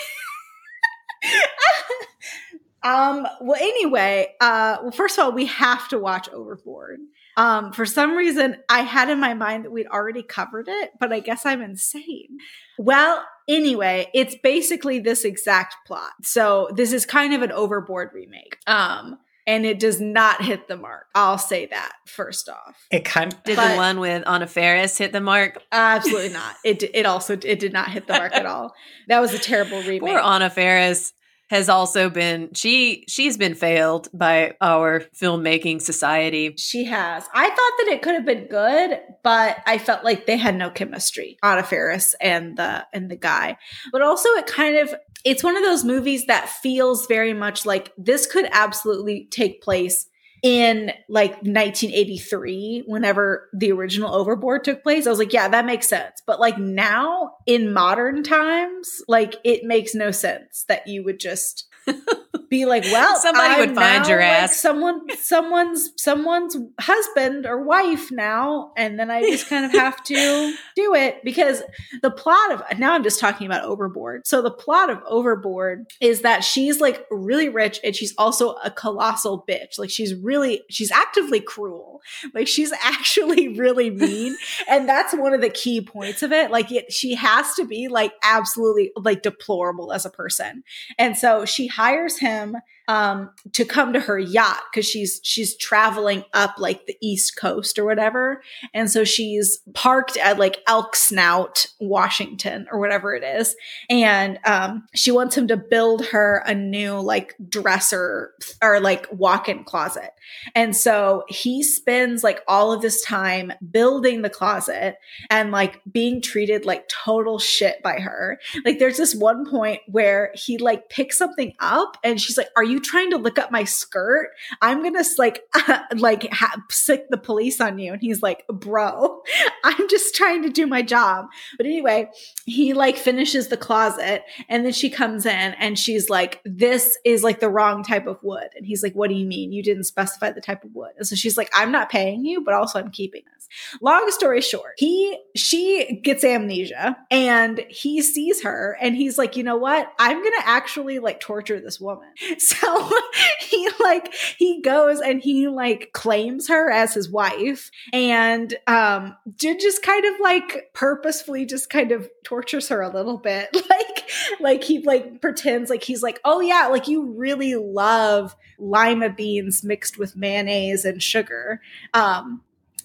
um well anyway, uh well first of all, we have to watch Overboard. Um, for some reason, I had in my mind that we'd already covered it, but I guess I'm insane. Well, anyway, it's basically this exact plot. So this is kind of an overboard remake. Um, and it does not hit the mark. I'll say that first off. It kind of, did but, the one with Anna Faris hit the mark? Absolutely not. It it also it did not hit the mark at all. That was a terrible remake. Poor Anna Faris has also been she she's been failed by our filmmaking society. She has. I thought that it could have been good, but I felt like they had no chemistry, Anna Faris and the and the guy. But also it kind of it's one of those movies that feels very much like this could absolutely take place in like 1983 whenever the original overboard took place. I was like yeah that makes sense. But like now in modern times like it makes no sense that you would just be like, well, somebody I'm would find your ass. Like someone, someone's, someone's husband or wife now, and then I just kind of have to do it because the plot of now I'm just talking about Overboard. So the plot of Overboard is that she's like really rich and she's also a colossal bitch. Like she's really, she's actively cruel. Like she's actually really mean, and that's one of the key points of it. Like it, she has to be like absolutely like deplorable as a person, and so she hires him them um, to come to her yacht because she's she's traveling up like the east coast or whatever, and so she's parked at like Elk Snout, Washington or whatever it is, and um, she wants him to build her a new like dresser or like walk-in closet, and so he spends like all of this time building the closet and like being treated like total shit by her. Like there's this one point where he like picks something up and she's like, "Are you?" You trying to look up my skirt? I'm gonna like like ha- sick the police on you." And he's like, "Bro, I'm just trying to do my job." But anyway, he like finishes the closet, and then she comes in and she's like, "This is like the wrong type of wood." And he's like, "What do you mean? You didn't specify the type of wood?" And so she's like, "I'm not paying you, but also I'm keeping this." Long story short, he she gets amnesia and he sees her and he's like, "You know what? I'm going to actually like torture this woman." So he like he goes and he like claims her as his wife and um just kind of like purposefully just kind of tortures her a little bit. Like like he like pretends like he's like, "Oh yeah, like you really love lima beans mixed with mayonnaise and sugar." Um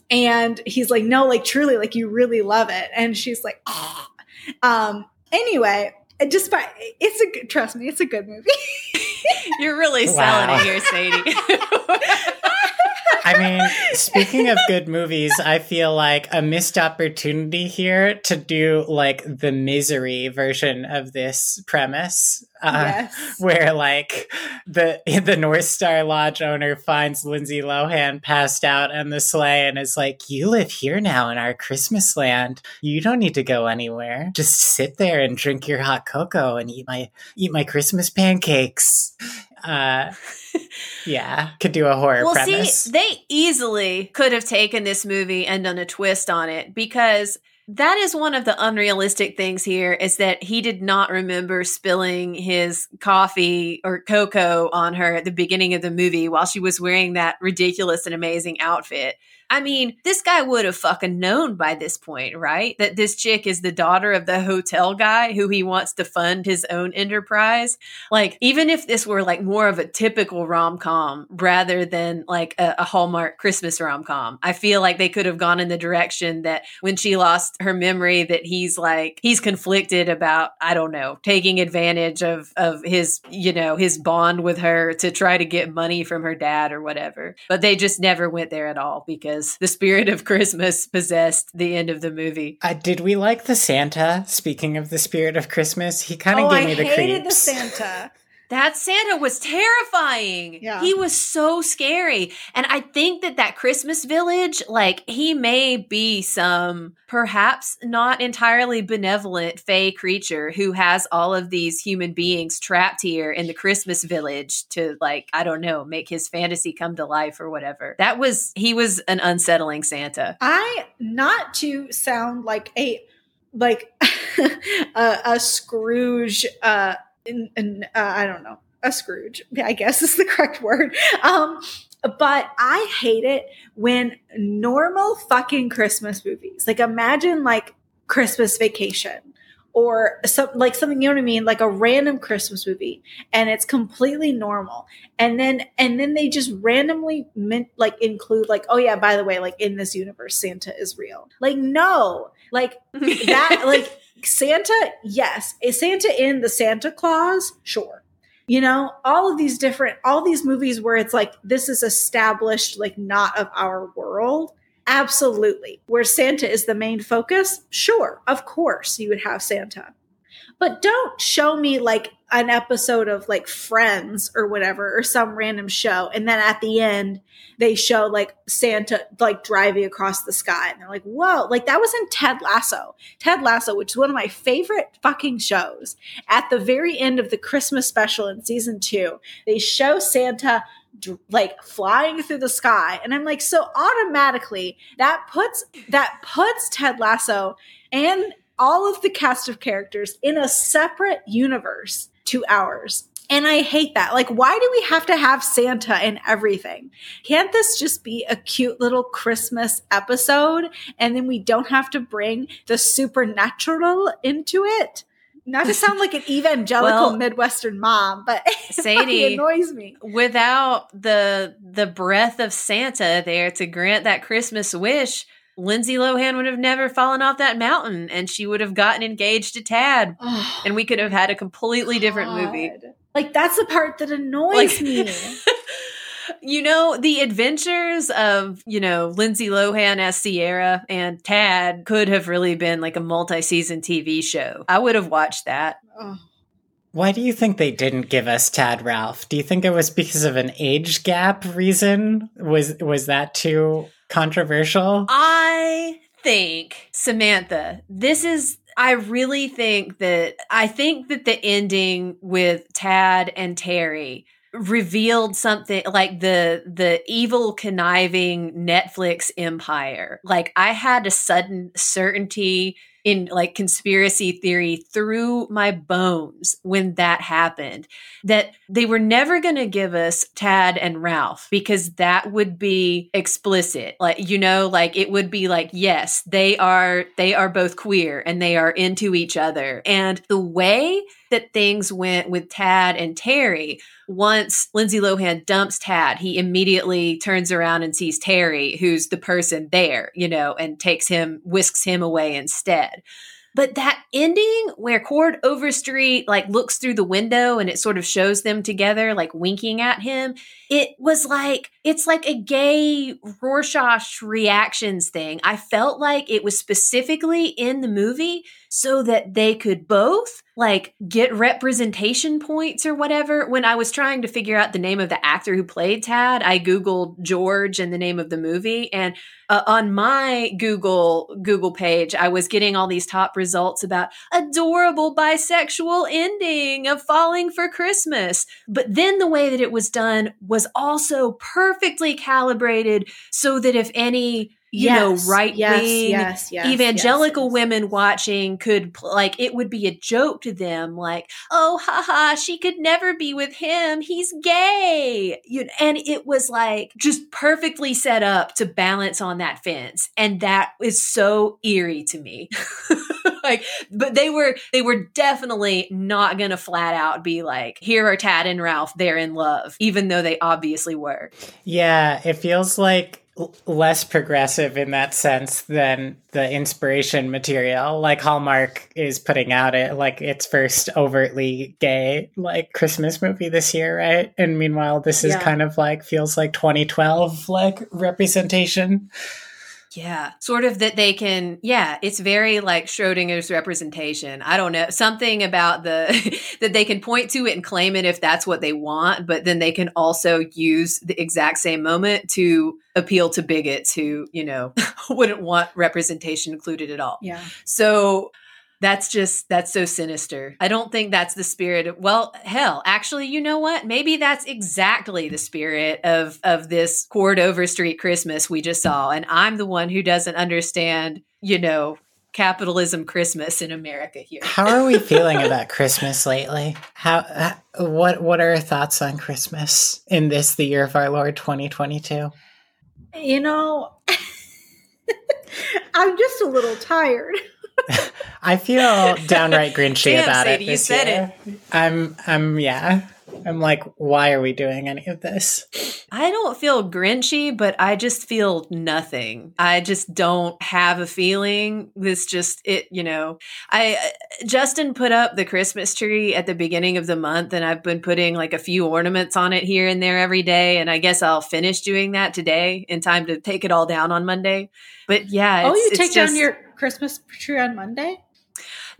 and he's like, no, like truly, like you really love it. And she's like, oh. Um, anyway, by it's a good trust me, it's a good movie. You're really selling it here, Sadie. I mean, speaking of good movies, I feel like a missed opportunity here to do like the misery version of this premise. Uh, yes. where like the the North Star Lodge owner finds Lindsay Lohan passed out in the sleigh and is like, "You live here now in our Christmas land. You don't need to go anywhere. Just sit there and drink your hot cocoa and eat my eat my Christmas pancakes." Uh, yeah, could do a horror well, premise. see, they easily could have taken this movie and done a twist on it because that is one of the unrealistic things here is that he did not remember spilling his coffee or cocoa on her at the beginning of the movie while she was wearing that ridiculous and amazing outfit. I mean, this guy would have fucking known by this point, right? That this chick is the daughter of the hotel guy who he wants to fund his own enterprise. Like, even if this were like more of a typical rom com rather than like a, a Hallmark Christmas rom com, I feel like they could have gone in the direction that when she lost her memory, that he's like, he's conflicted about, I don't know, taking advantage of, of his, you know, his bond with her to try to get money from her dad or whatever. But they just never went there at all because because the spirit of Christmas possessed the end of the movie. Uh, did we like the Santa? Speaking of the spirit of Christmas, he kind of oh, gave me I the hated the Santa. That Santa was terrifying. Yeah. He was so scary. And I think that that Christmas village, like, he may be some perhaps not entirely benevolent fey creature who has all of these human beings trapped here in the Christmas village to, like, I don't know, make his fantasy come to life or whatever. That was, he was an unsettling Santa. I, not to sound like a, like a, a Scrooge, uh, in, in uh, I don't know, a Scrooge, I guess is the correct word. Um, but I hate it when normal fucking Christmas movies, like imagine like Christmas Vacation or some like something you know what I mean, like a random Christmas movie, and it's completely normal, and then and then they just randomly mint, like include like oh yeah by the way like in this universe Santa is real, like no, like that like Santa, yes. Is Santa in the Santa Claus? Sure. You know, all of these different, all these movies where it's like, this is established, like not of our world. Absolutely. Where Santa is the main focus? Sure. Of course you would have Santa. but don't show me like an episode of like Friends or whatever or some random show and then at the end they show like Santa like driving across the sky and they're like whoa like that was in Ted Lasso. Ted Lasso which is one of my favorite fucking shows at the very end of the Christmas special in season 2 they show Santa like flying through the sky and I'm like so automatically that puts that puts Ted Lasso and all of the cast of characters in a separate universe to ours. And I hate that. Like, why do we have to have Santa in everything? Can't this just be a cute little Christmas episode and then we don't have to bring the supernatural into it? Not to sound like an evangelical well, Midwestern mom, but Sadie annoys me. Without the the breath of Santa there to grant that Christmas wish, Lindsay Lohan would have never fallen off that mountain and she would have gotten engaged to Tad oh, and we could have had a completely God. different movie. Like that's the part that annoys like, me. you know, the adventures of, you know, Lindsay Lohan as Sierra and Tad could have really been like a multi-season TV show. I would have watched that. Oh. Why do you think they didn't give us Tad Ralph? Do you think it was because of an age gap reason? Was was that too controversial? I think, Samantha, this is I really think that I think that the ending with Tad and Terry revealed something like the the evil conniving Netflix empire. Like I had a sudden certainty in like conspiracy theory through my bones when that happened that they were never going to give us Tad and Ralph because that would be explicit. Like you know like it would be like yes they are they are both queer and they are into each other. And the way that things went with Tad and Terry once Lindsay Lohan dumps Tad, he immediately turns around and sees Terry, who's the person there, you know, and takes him, whisks him away instead. But that ending where Chord Overstreet like looks through the window and it sort of shows them together, like winking at him, it was like it's like a gay Rorschach reactions thing. I felt like it was specifically in the movie so that they could both like get representation points or whatever. When I was trying to figure out the name of the actor who played Tad, I googled George and the name of the movie and uh, on my Google Google page, I was getting all these top results about adorable bisexual ending of Falling for Christmas. But then the way that it was done was also perfectly calibrated so that if any you yes, know, right wing yes, yes, evangelical women watching could like it would be a joke to them, like, oh, haha, she could never be with him. He's gay. You know, and it was like just perfectly set up to balance on that fence. And that is so eerie to me. like, but they were they were definitely not gonna flat out be like, here are Tad and Ralph, they're in love, even though they obviously were. Yeah, it feels like less progressive in that sense than the inspiration material. Like hallmark is putting out it like its first overtly gay like christmas movie this year right? And meanwhile this is yeah. kind of like feels like 2012 like representation yeah, sort of that they can. Yeah, it's very like Schrodinger's representation. I don't know something about the that they can point to it and claim it if that's what they want, but then they can also use the exact same moment to appeal to bigots who you know wouldn't want representation included at all. Yeah. So that's just that's so sinister. I don't think that's the spirit of well, hell, actually, you know what? Maybe that's exactly the spirit of of this Chord Overstreet Christmas we just saw. And I'm the one who doesn't understand, you know, capitalism Christmas in America here. How are we feeling about Christmas lately? How uh, what what are our thoughts on Christmas in this the year of our Lord 2022? You know, I'm just a little tired. I feel downright grinchy Damn, about Sadie, it. This you said year. it. I'm, I'm, yeah. I'm like, why are we doing any of this? I don't feel grinchy, but I just feel nothing. I just don't have a feeling. This just it, you know. I uh, Justin put up the Christmas tree at the beginning of the month, and I've been putting like a few ornaments on it here and there every day. And I guess I'll finish doing that today in time to take it all down on Monday. But yeah, oh, you take down your Christmas tree on Monday?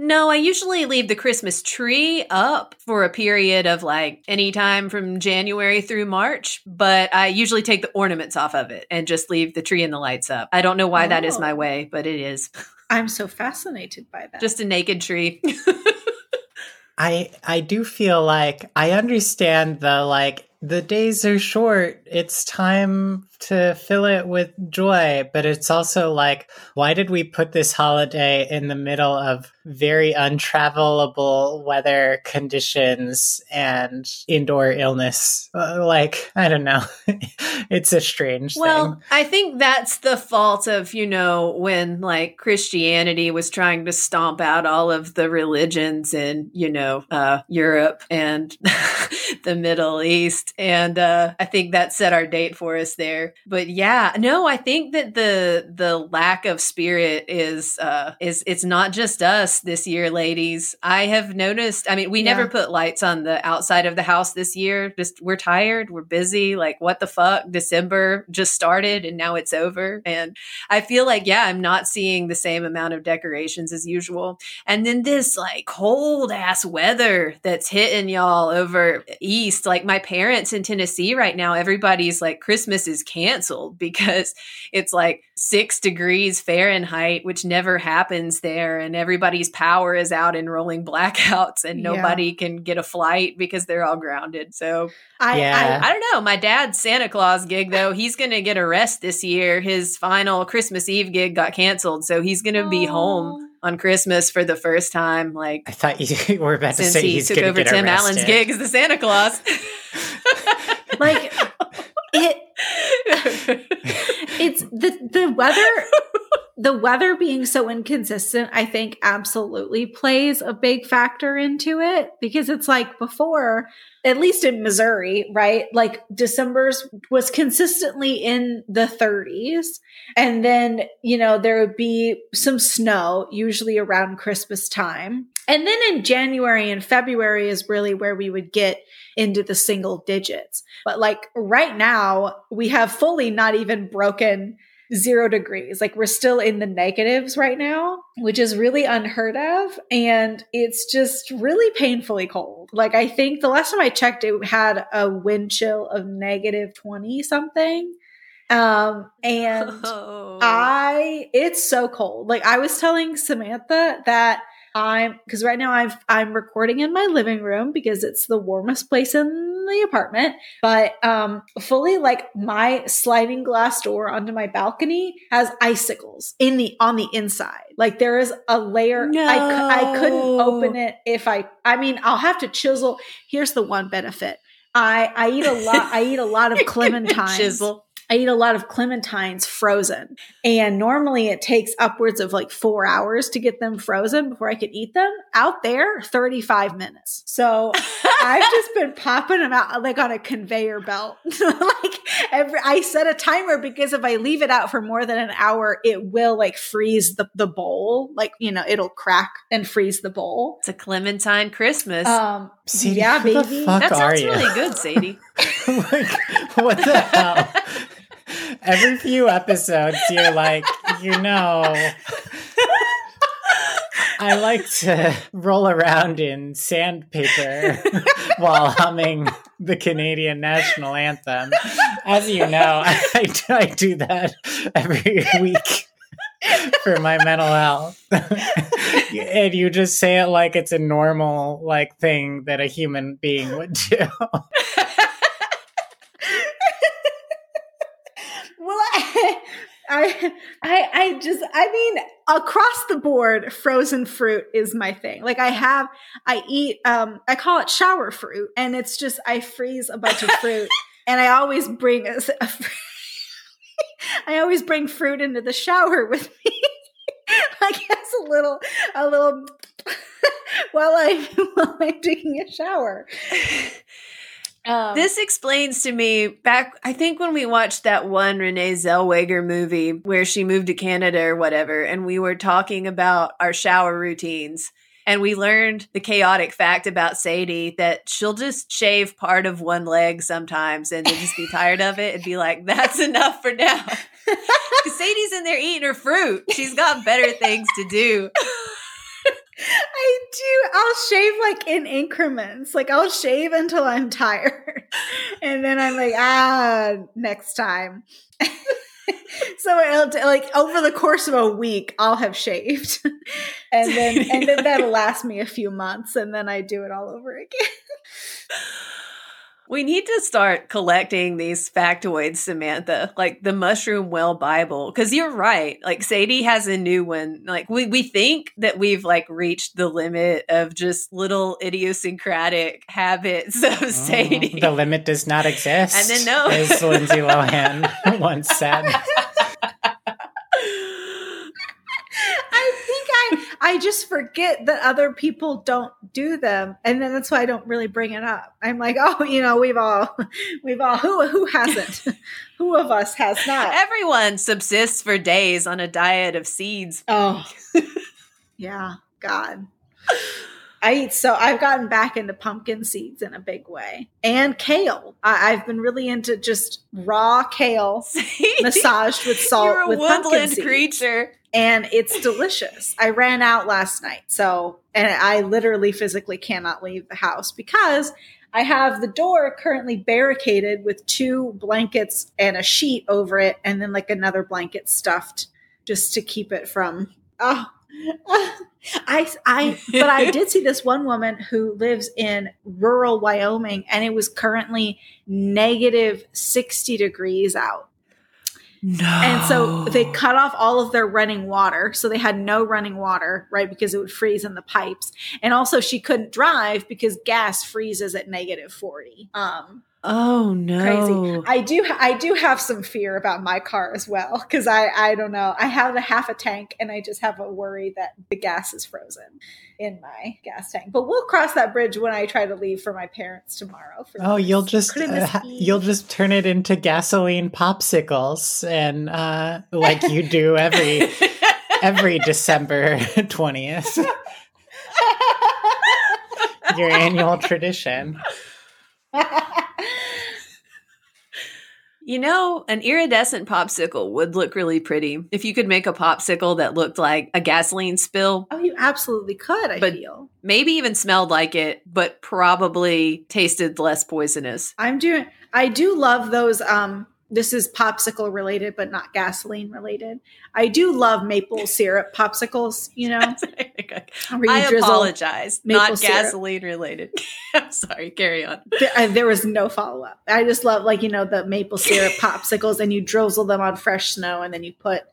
No, I usually leave the Christmas tree up for a period of like any time from January through March, but I usually take the ornaments off of it and just leave the tree and the lights up. I don't know why oh. that is my oh. way, but it is. I'm so fascinated by that. Just a naked tree. I I do feel like I understand the like the days are short. It's time to fill it with joy, but it's also like, why did we put this holiday in the middle of very untravelable weather conditions and indoor illness? Uh, like, I don't know. it's a strange well, thing. I think that's the fault of, you know, when like Christianity was trying to stomp out all of the religions in, you know, uh, Europe and the Middle East. And uh, I think that set our date for us there but yeah, no, I think that the the lack of spirit is uh is it's not just us this year, ladies. I have noticed. I mean, we yeah. never put lights on the outside of the house this year. Just we're tired, we're busy. Like what the fuck? December just started and now it's over, and I feel like yeah, I'm not seeing the same amount of decorations as usual. And then this like cold ass weather that's hitting y'all over east. Like my parents in Tennessee right now, everybody's like Christmas is canceled canceled because it's like six degrees Fahrenheit, which never happens there. And everybody's power is out in rolling blackouts and nobody yeah. can get a flight because they're all grounded. So I, yeah. I, I, don't know. My dad's Santa Claus gig, though, he's going to get a rest this year. His final Christmas Eve gig got canceled. So he's going to be home on Christmas for the first time. Like I thought you were about to say he he's took over Tim arrested. Allen's gig as the Santa Claus. like it it's the the weather the weather being so inconsistent i think absolutely plays a big factor into it because it's like before at least in missouri right? Like december's was consistently in the 30s and then you know there would be some snow usually around christmas time. And then in january and february is really where we would get into the single digits. But like right now, we have fully not even broken zero degrees. Like we're still in the negatives right now, which is really unheard of. And it's just really painfully cold. Like I think the last time I checked, it had a wind chill of negative 20 something. Um, and oh. I, it's so cold. Like I was telling Samantha that I'm because right now I've I'm recording in my living room because it's the warmest place in the apartment. But um fully like my sliding glass door onto my balcony has icicles in the on the inside. Like there is a layer. No. I I couldn't open it if I I mean I'll have to chisel. Here's the one benefit. I I eat a lot I eat a lot of clementines. Chisel. I eat a lot of clementines frozen. And normally it takes upwards of like four hours to get them frozen before I can eat them. Out there, 35 minutes. So I've just been popping them out like on a conveyor belt. like every, I set a timer because if I leave it out for more than an hour, it will like freeze the, the bowl. Like, you know, it'll crack and freeze the bowl. It's a clementine Christmas. Um, Sadie, yeah, baby. that sounds really good, Sadie. like, what the hell? Every few episodes, you're like, you know, I like to roll around in sandpaper while humming the Canadian national anthem. As you know, I, I do that every week for my mental health. and you just say it like it's a normal like thing that a human being would do. I, I, I just, I mean, across the board, frozen fruit is my thing. Like I have, I eat, um, I call it shower fruit, and it's just I freeze a bunch of fruit, and I always bring a, a I always bring fruit into the shower with me. I guess a little, a little while I while I'm taking a shower. Um, this explains to me back, I think when we watched that one Renee Zellweger movie where she moved to Canada or whatever, and we were talking about our shower routines. And we learned the chaotic fact about Sadie that she'll just shave part of one leg sometimes and then just be tired of it and be like, that's enough for now. Sadie's in there eating her fruit. She's got better things to do. I do. I'll shave like in increments. Like I'll shave until I'm tired. And then I'm like, ah, next time. so it'll like over the course of a week, I'll have shaved. and then and then that'll last me a few months and then I do it all over again. We need to start collecting these factoids, Samantha, like the Mushroom Well Bible. Cause you're right. Like Sadie has a new one. Like we, we think that we've like reached the limit of just little idiosyncratic habits of mm, Sadie. The limit does not exist. And then no. As Lindsay Lohan once said. I just forget that other people don't do them, and then that's why I don't really bring it up. I'm like, oh, you know, we've all, we've all, who who hasn't, who of us has not? Everyone subsists for days on a diet of seeds. Oh, yeah, God. I eat so I've gotten back into pumpkin seeds in a big way and kale. I, have been really into just raw kale See? massaged with salt. You're a with woodland creature and it's delicious. I ran out last night. So, and I literally physically cannot leave the house because I have the door currently barricaded with two blankets and a sheet over it, and then like another blanket stuffed just to keep it from. Oh, I, I, but I did see this one woman who lives in rural Wyoming, and it was currently negative 60 degrees out no. And so they cut off all of their running water. So they had no running water, right? Because it would freeze in the pipes. And also she couldn't drive because gas freezes at negative 40. Um, Oh no. Crazy. I do I do have some fear about my car as well cuz I I don't know. I have a half a tank and I just have a worry that the gas is frozen in my gas tank. But we'll cross that bridge when I try to leave for my parents tomorrow. oh, you'll just uh, you'll just turn it into gasoline popsicles and uh like you do every every December 20th. Your annual tradition. You know, an iridescent popsicle would look really pretty if you could make a popsicle that looked like a gasoline spill. Oh, you absolutely could, I but feel. Maybe even smelled like it, but probably tasted less poisonous. I'm doing I do love those um this is popsicle related, but not gasoline related. I do love maple syrup popsicles, you know. I apologize. Not gasoline syrup. related. I'm sorry. Carry on. There, uh, there was no follow up. I just love, like, you know, the maple syrup popsicles, and you drizzle them on fresh snow, and then you put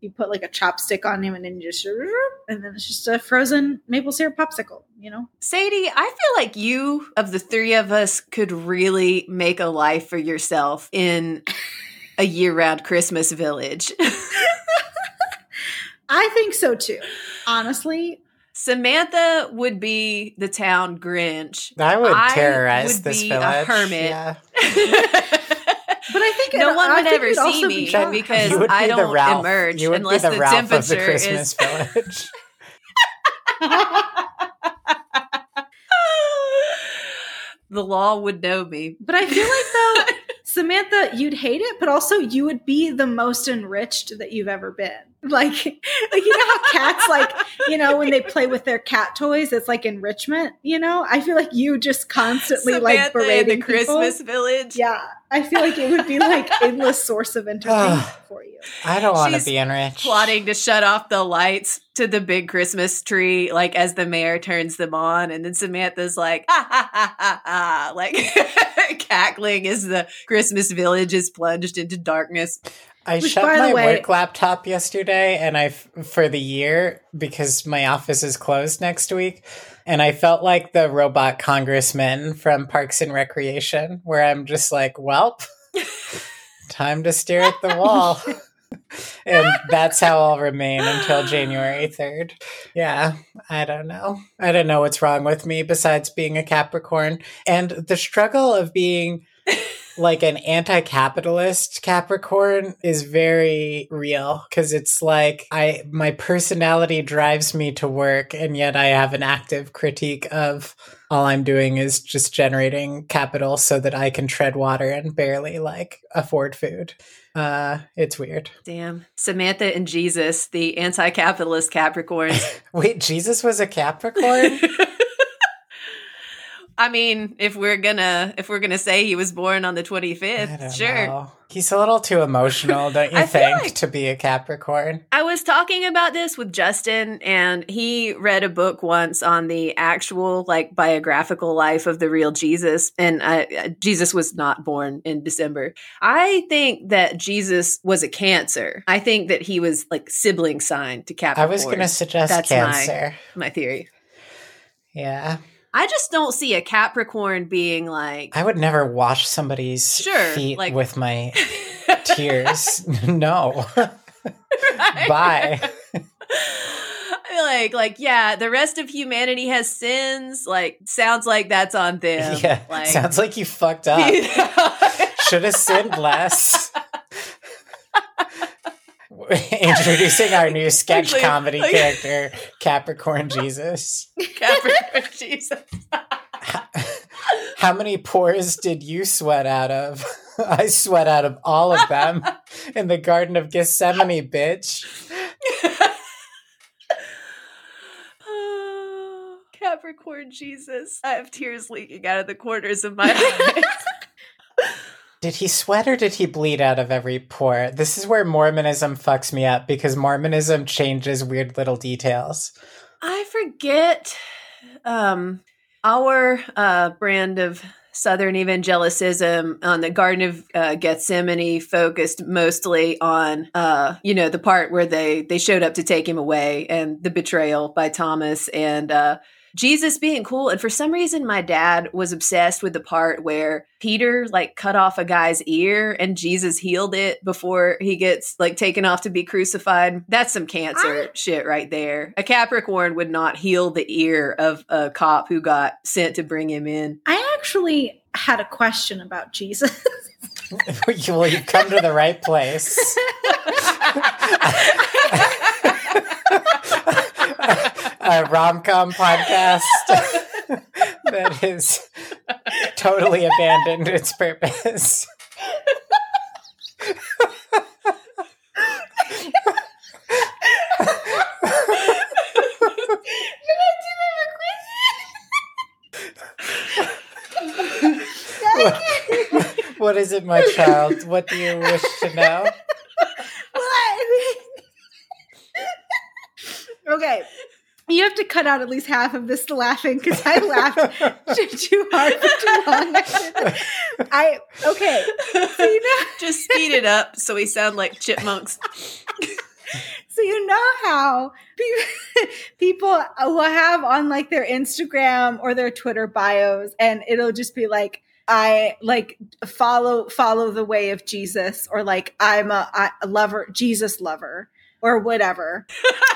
you put like a chopstick on him and then you just and then it's just a frozen maple syrup popsicle you know sadie i feel like you of the three of us could really make a life for yourself in a year-round christmas village i think so too honestly Samantha would be the town Grinch. I would terrorize I would this be village. A hermit. Yeah. But I think no one would ever see me be because be I don't emerge unless the, the temperature the is. Village. the law would know me. But I feel like though, Samantha, you'd hate it, but also you would be the most enriched that you've ever been. Like, like you know how cats like, you know, when they play with their cat toys, it's like enrichment. You know, I feel like you just constantly Samantha like berating the Christmas people. village. Yeah, I feel like it would be like endless source of entertainment ah, for you. I don't want to be enriched. Plotting to shut off the lights to the big Christmas tree, like as the mayor turns them on, and then Samantha's like, ha ha ha ha ha, like cackling as the Christmas village is plunged into darkness. I Which, shut my way, work laptop yesterday, and I for the year because my office is closed next week, and I felt like the robot congressman from Parks and Recreation, where I'm just like, "Welp, time to stare at the wall." and that's how I'll remain until January 3rd. Yeah, I don't know. I don't know what's wrong with me besides being a Capricorn and the struggle of being like an anti-capitalist Capricorn is very real because it's like I my personality drives me to work and yet I have an active critique of all I'm doing is just generating capital so that I can tread water and barely like afford food. Uh, it's weird. Damn. Samantha and Jesus, the anti capitalist Capricorns. Wait, Jesus was a Capricorn? I mean, if we're gonna if we're gonna say he was born on the twenty fifth, sure. Know. He's a little too emotional, don't you think, like to be a Capricorn? I was talking about this with Justin, and he read a book once on the actual, like, biographical life of the real Jesus. And uh, Jesus was not born in December. I think that Jesus was a Cancer. I think that he was like sibling sign to Capricorn. I was going to suggest That's Cancer. My, my theory. Yeah. I just don't see a Capricorn being like. I would never wash somebody's sure, feet like, with my tears. no. Bye. like, like, yeah, the rest of humanity has sins. Like, sounds like that's on them. Yeah, like, sounds like you fucked up. Should have sinned less. Introducing our new sketch Actually, comedy like, character, Capricorn Jesus. Capricorn Jesus. How many pores did you sweat out of? I sweat out of all of them in the Garden of Gethsemane, bitch. Capricorn Jesus. I have tears leaking out of the corners of my eyes. Did he sweat or did he bleed out of every pore? This is where Mormonism fucks me up because Mormonism changes weird little details. I forget um our uh brand of Southern evangelicism on the Garden of uh, Gethsemane focused mostly on, uh, you know, the part where they they showed up to take him away and the betrayal by Thomas and uh, Jesus being cool. And for some reason, my dad was obsessed with the part where Peter like cut off a guy's ear and Jesus healed it before he gets like taken off to be crucified. That's some cancer I, shit right there. A Capricorn would not heal the ear of a cop who got sent to bring him in. I actually had a question about Jesus. well, you've come to the right place. a rom com podcast that has totally abandoned its purpose. what is it, my child? What do you wish to know? okay. You have to cut out at least half of this laughing because I laughed too, too, hard for too long. I okay. So you know, just speed it up so we sound like chipmunks. so you know how people will have on like their Instagram or their Twitter bios, and it'll just be like. I like follow follow the way of Jesus or like I'm a, a lover Jesus lover or whatever.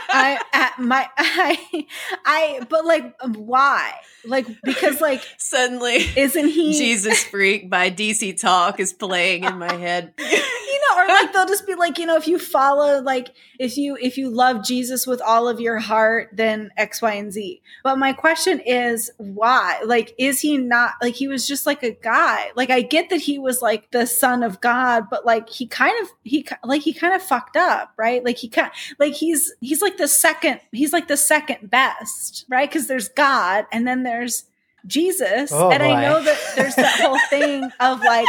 I at my I I but like why? Like because like suddenly isn't he Jesus freak by DC Talk is playing in my head. you know, or like they'll just be like, you know, if you follow like if you if you love Jesus with all of your heart, then X, Y, and Z. But my question is why? Like, is he not like he was just like a guy? Like I get that he was like the son of God, but like he kind of he like he kind of fucked up, right? Like he kind like he's he's like the second he's like the second best, right? Because there's God and then there's Jesus. Oh, and boy. I know that there's that whole thing of like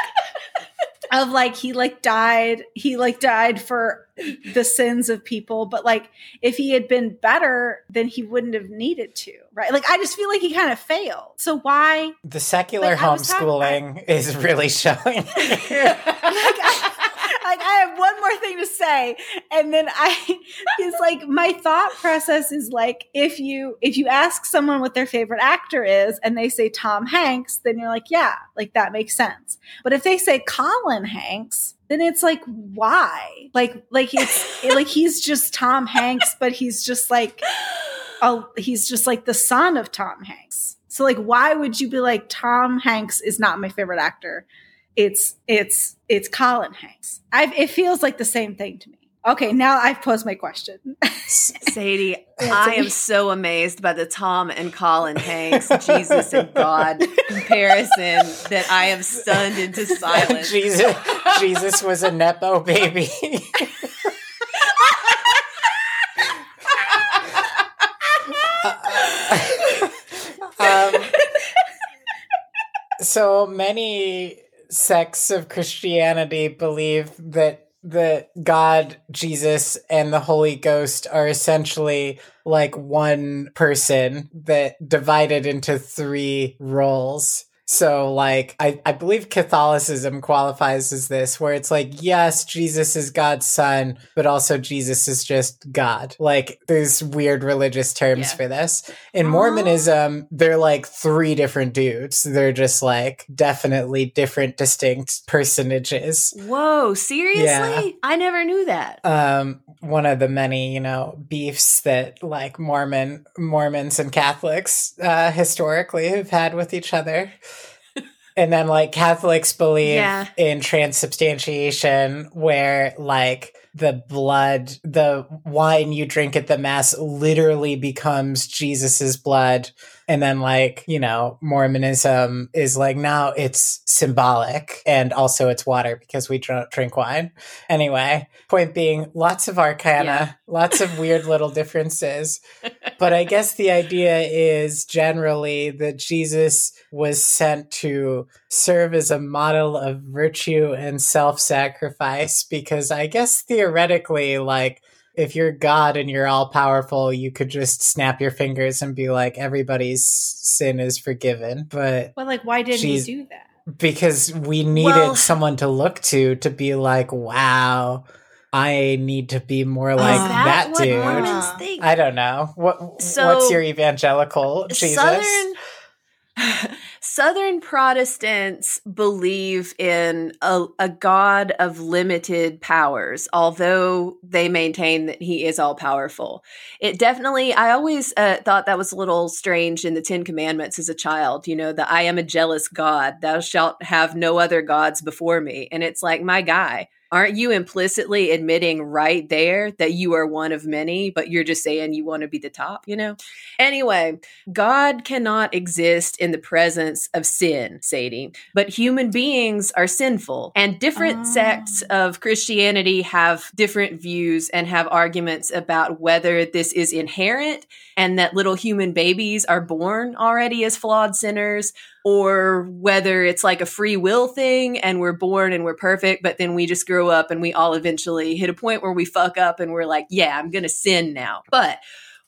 of like he like died he like died for the sins of people but like if he had been better then he wouldn't have needed to right like i just feel like he kind of failed so why the secular like, homeschooling talking, is really showing like, I, like I have one more thing to say, and then I is like my thought process is like if you if you ask someone what their favorite actor is and they say Tom Hanks, then you're like, yeah, like that makes sense. But if they say Colin Hanks, then it's like why? Like like it's like he's just Tom Hanks, but he's just like oh he's just like the son of Tom Hanks. So like why would you be like Tom Hanks is not my favorite actor? It's it's it's Colin Hanks. i it feels like the same thing to me. Okay, now I've posed my question. Sadie, I am so amazed by the Tom and Colin Hanks Jesus and God comparison that I am stunned into silence. Jesus, Jesus was a nepo baby. um, so many sects of Christianity believe that that God, Jesus, and the Holy Ghost are essentially like one person that divided into three roles. So, like, I, I believe Catholicism qualifies as this, where it's like, yes, Jesus is God's son, but also Jesus is just God. Like, there's weird religious terms yeah. for this. In Mormonism, they're like three different dudes. They're just like definitely different, distinct personages. Whoa, seriously? Yeah. I never knew that. Um, one of the many, you know, beefs that like Mormon Mormons and Catholics uh, historically have had with each other and then like Catholics believe yeah. in transubstantiation, where like the blood, the wine you drink at the mass literally becomes Jesus's blood. And then like, you know, Mormonism is like now it's symbolic and also it's water because we don't drink wine. Anyway, point being lots of arcana, yeah. lots of weird little differences. but I guess the idea is generally that Jesus was sent to serve as a model of virtue and self-sacrifice because I guess theoretically like if you're God and you're all powerful, you could just snap your fingers and be like, everybody's sin is forgiven. But well, like, why didn't he do that? Because we needed well, someone to look to to be like, wow, I need to be more oh, like that, that dude. Ah. I don't know. What so, what's your evangelical uh, Jesus? Southern Southern Protestants believe in a, a, God of limited powers, although they maintain that he is all powerful. It definitely, I always uh, thought that was a little strange in the Ten Commandments as a child, you know, the I am a jealous God, thou shalt have no other gods before me. And it's like, my guy, aren't you implicitly admitting right there that you are one of many, but you're just saying you want to be the top, you know? Anyway, God cannot exist in the presence of sin, Sadie, but human beings are sinful. And different oh. sects ah. of Christianity have different views and have arguments about whether this is inherent and that little human babies are born already as flawed sinners or whether it's like a free will thing and we're born and we're perfect, but then we just grow up and we all eventually hit a point where we fuck up and we're like, yeah, I'm going to sin now. But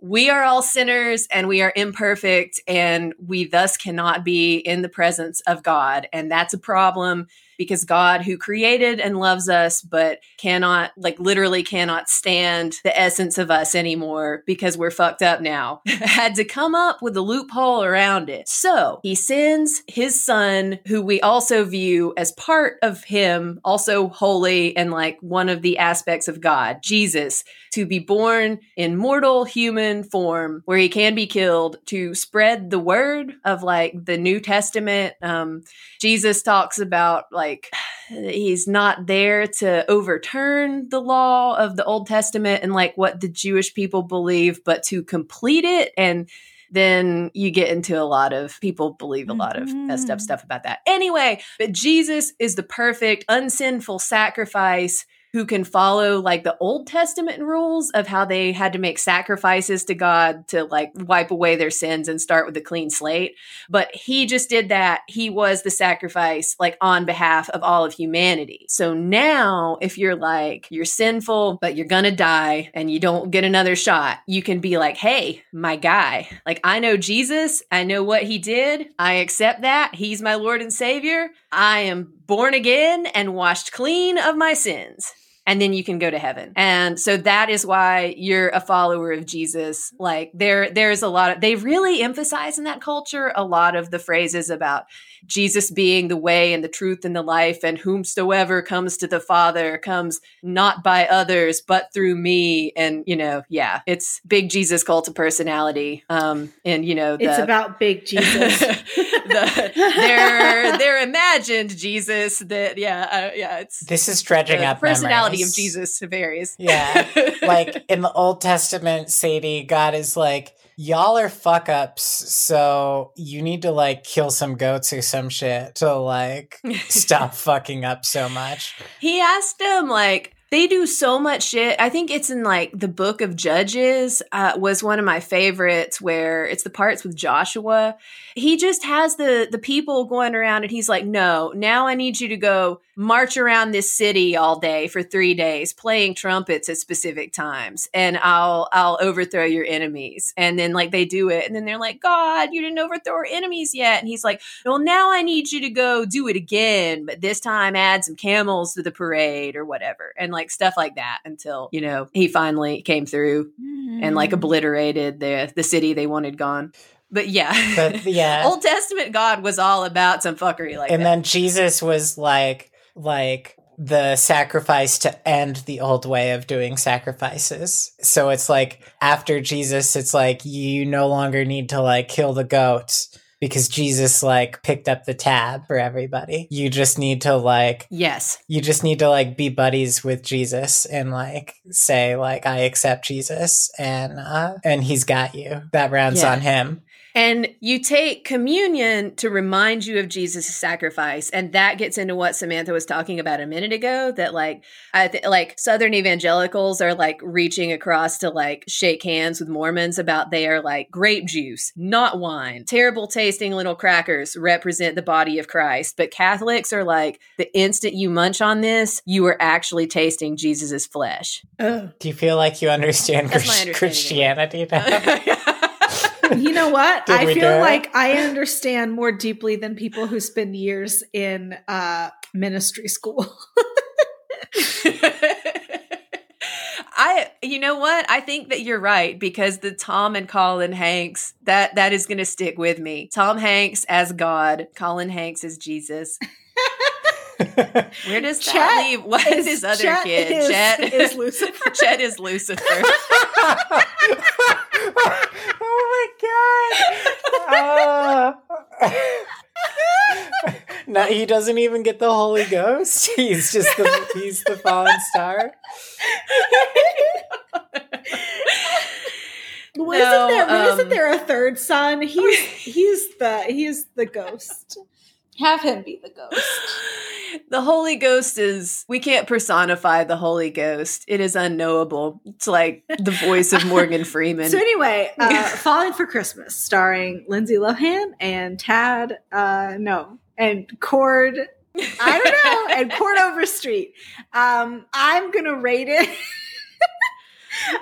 we are all sinners and we are imperfect and we thus cannot be in the presence of God. And that's a problem because God, who created and loves us, but cannot, like, literally cannot stand the essence of us anymore because we're fucked up now, had to come up with a loophole around it. So he sends his son, who we also view as part of him, also holy and like one of the aspects of God, Jesus, to be born in mortal human form where he can be killed to spread the word of like the New Testament. Um, Jesus talks about like, like he's not there to overturn the law of the Old Testament and like what the Jewish people believe, but to complete it. And then you get into a lot of people believe a lot of messed up mm-hmm. stuff about that. Anyway, but Jesus is the perfect, unsinful sacrifice who can follow like the Old Testament rules of how they had to make sacrifices to God to like wipe away their sins and start with a clean slate. But he just did that. He was the sacrifice like on behalf of all of humanity. So now, if you're like, you're sinful, but you're gonna die and you don't get another shot, you can be like, hey, my guy, like I know Jesus, I know what he did, I accept that. He's my Lord and Savior. I am born again and washed clean of my sins and then you can go to heaven. And so that is why you're a follower of Jesus. Like there there's a lot of they really emphasize in that culture a lot of the phrases about Jesus being the way and the truth and the life, and whomsoever comes to the Father comes not by others, but through me. And, you know, yeah, it's big Jesus cult of personality. Um, and, you know, the, it's about big Jesus. the, their, their imagined Jesus that, yeah, uh, yeah, it's this is dredging up personality body of Jesus varies. Yeah. like in the Old Testament, Sadie, God is like, y'all are fuck ups, so you need to like kill some goats or some shit to like stop fucking up so much. He asked him like they do so much shit. I think it's in like the book of Judges uh, was one of my favorites where it's the parts with Joshua. He just has the the people going around and he's like, "No, now I need you to go march around this city all day for 3 days playing trumpets at specific times and I'll I'll overthrow your enemies." And then like they do it and then they're like, "God, you didn't overthrow our enemies yet." And he's like, "Well, now I need you to go do it again, but this time add some camels to the parade or whatever." And like stuff like that until you know he finally came through mm. and like mm. obliterated the the city they wanted gone. But yeah, but yeah, Old Testament God was all about some fuckery like and that. then Jesus was like like the sacrifice to end the old way of doing sacrifices. So it's like after Jesus, it's like you no longer need to like kill the goats because Jesus like picked up the tab for everybody. You just need to like Yes. You just need to like be buddies with Jesus and like say like I accept Jesus and uh and he's got you. That rounds yeah. on him. And you take communion to remind you of Jesus' sacrifice. And that gets into what Samantha was talking about a minute ago that like I th- like Southern evangelicals are like reaching across to like shake hands with Mormons about their like grape juice, not wine. Terrible tasting little crackers represent the body of Christ. But Catholics are like the instant you munch on this, you are actually tasting Jesus' flesh. Oh. Do you feel like you understand Christ- Christianity now? you know what? I feel like I understand more deeply than people who spend years in uh, ministry school. I you know what? I think that you're right because the Tom and Colin Hanks that that is going to stick with me. Tom Hanks as God, Colin Hanks as Jesus. Where does Chet that leave? What is his other Chet kid? Is, Chet is Lucifer. Chet is Lucifer. My god! Uh, no, he doesn't even get the Holy Ghost. He's just the he's the fallen star. Well, no, isn't there um, isn't there a third son? He's he's the he's the ghost. Have him be the ghost. The Holy Ghost is, we can't personify the Holy Ghost. It is unknowable. It's like the voice of Morgan Freeman. so, anyway, uh, Falling for Christmas, starring Lindsay Lohan and Tad, uh, no, and Chord. I don't know, and Chord Overstreet. Um, I'm gonna rate it.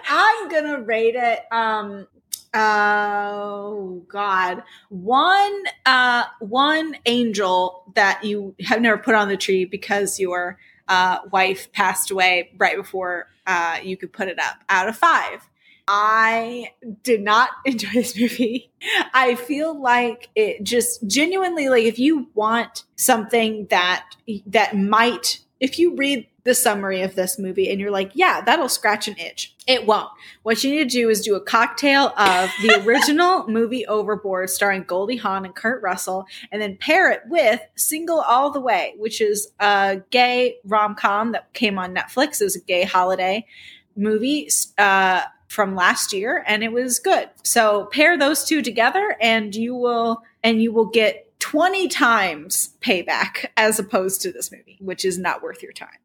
I'm gonna rate it um, oh god. One uh one angel that you have never put on the tree because your uh wife passed away right before uh you could put it up. Out of five. I did not enjoy this movie. I feel like it just genuinely like if you want something that that might if you read the summary of this movie and you're like, yeah, that'll scratch an itch. It won't. What you need to do is do a cocktail of the original movie Overboard starring Goldie Hawn and Kurt Russell and then pair it with Single All the Way, which is a gay rom-com that came on Netflix. It was a gay holiday movie uh, from last year and it was good. So pair those two together and you will and you will get 20 times payback as opposed to this movie, which is not worth your time.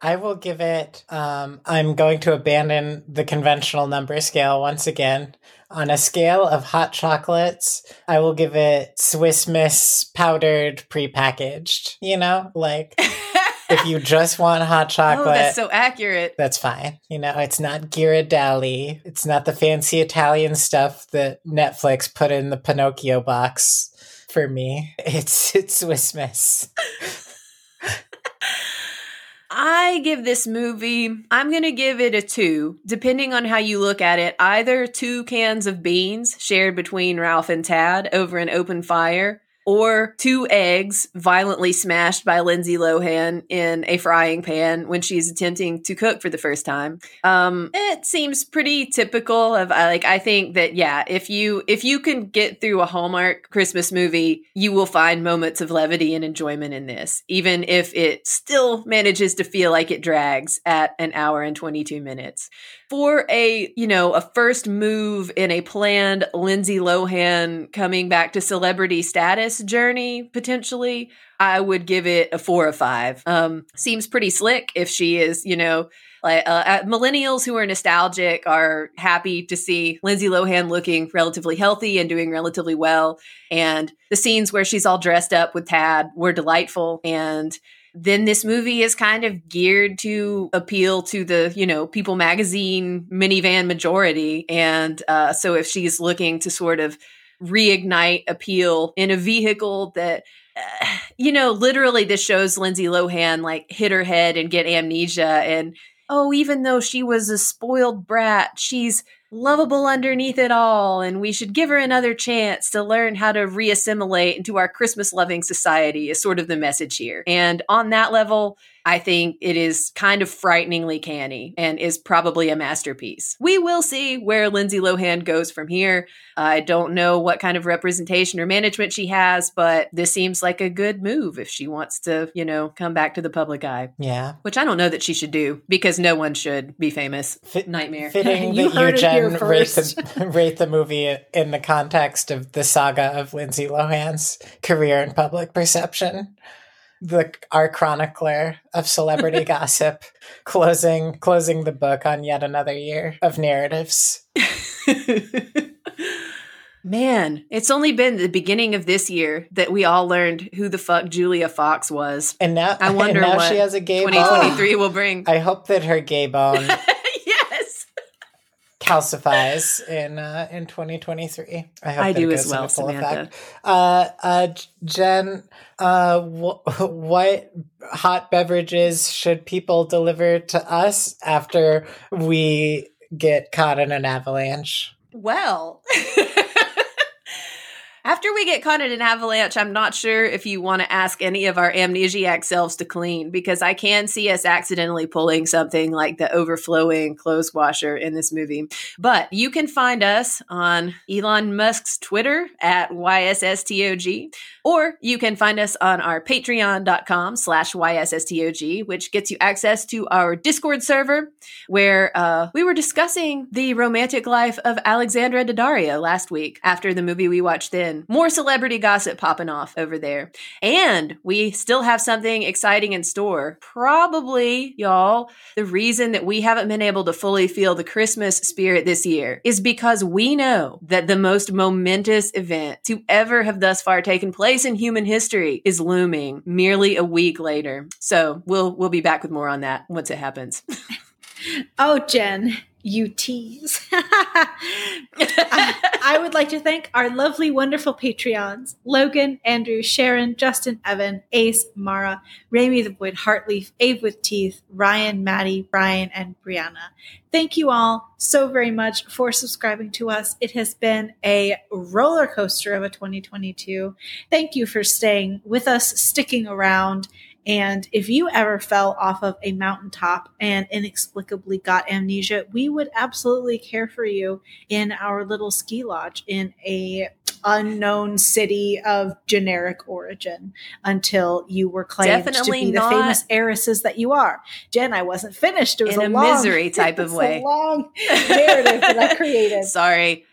I will give it, um, I'm going to abandon the conventional number scale once again. On a scale of hot chocolates, I will give it Swiss Miss powdered prepackaged. You know, like if you just want hot chocolate. Oh, that's so accurate. That's fine. You know, it's not Ghirardelli. It's not the fancy Italian stuff that Netflix put in the Pinocchio box for me. It's it's Swiss. I give this movie, I'm going to give it a two, depending on how you look at it. Either two cans of beans shared between Ralph and Tad over an open fire, or two eggs violently smashed by Lindsay Lohan in a frying pan when she's attempting to cook for the first time. Um, it seems pretty typical of like I think that yeah, if you if you can get through a Hallmark Christmas movie, you will find moments of levity and enjoyment in this, even if it still manages to feel like it drags at an hour and 22 minutes for a you know a first move in a planned lindsay lohan coming back to celebrity status journey potentially i would give it a four or five um seems pretty slick if she is you know like uh, uh, millennials who are nostalgic are happy to see Lindsay Lohan looking relatively healthy and doing relatively well. And the scenes where she's all dressed up with Tad were delightful. And then this movie is kind of geared to appeal to the, you know, People magazine minivan majority. And uh, so if she's looking to sort of reignite appeal in a vehicle that uh, you know, literally this shows Lindsay Lohan like hit her head and get amnesia and oh, even though she was a spoiled brat, she's lovable underneath it all, and we should give her another chance to learn how to reassimilate into our Christmas loving society, is sort of the message here. And on that level, I think it is kind of frighteningly canny and is probably a masterpiece. We will see where Lindsay Lohan goes from here. I don't know what kind of representation or management she has, but this seems like a good move if she wants to, you know, come back to the public eye. Yeah. Which I don't know that she should do because no one should be famous. Fit, Nightmare. Fitting you that you, Jen, rate the, rate the movie in the context of the saga of Lindsay Lohan's career and public perception the our chronicler of celebrity gossip closing closing the book on yet another year of narratives Man, it's only been the beginning of this year that we all learned who the fuck Julia Fox was. And now I wonder now what she has a gay 2023 bone. will bring. I hope that her gay bone calcifies in uh, in 2023. I hope I do as well, Samantha. Uh, uh, Jen, uh, wh- what hot beverages should people deliver to us after we get caught in an avalanche? Well. After we get caught in an avalanche, I'm not sure if you want to ask any of our amnesiac selves to clean because I can see us accidentally pulling something like the overflowing clothes washer in this movie. But you can find us on Elon Musk's Twitter at YSSTOG, or you can find us on our patreon.com slash YSSTOG, which gets you access to our Discord server where uh, we were discussing the romantic life of Alexandra Daddario last week after the movie we watched then. More celebrity gossip popping off over there. And we still have something exciting in store. Probably, y'all, the reason that we haven't been able to fully feel the Christmas spirit this year is because we know that the most momentous event to ever have thus far taken place in human history is looming merely a week later. So we'll we'll be back with more on that once it happens. oh, Jen, you tease. I would like to thank our lovely, wonderful Patreons Logan, Andrew, Sharon, Justin, Evan, Ace, Mara, Rami the Boyd Heartleaf, Abe with Teeth, Ryan, Maddie, Brian, and Brianna. Thank you all so very much for subscribing to us. It has been a roller coaster of a 2022. Thank you for staying with us, sticking around, and if you ever fell off of a mountaintop and inexplicably got amnesia, we would absolutely care for you in our little ski lodge in a unknown city of generic origin until you were claimed Definitely to be the famous heiresses that you are. Jen, I wasn't finished. It was in a, a long, misery type of way. long narrative that I created. Sorry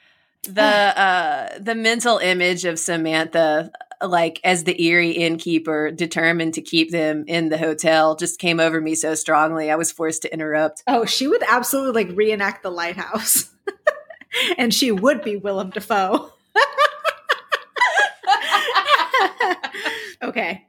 the uh the mental image of Samantha like as the eerie innkeeper determined to keep them in the hotel just came over me so strongly i was forced to interrupt. Oh she would absolutely like reenact the lighthouse. And she would be willem dafoe. Okay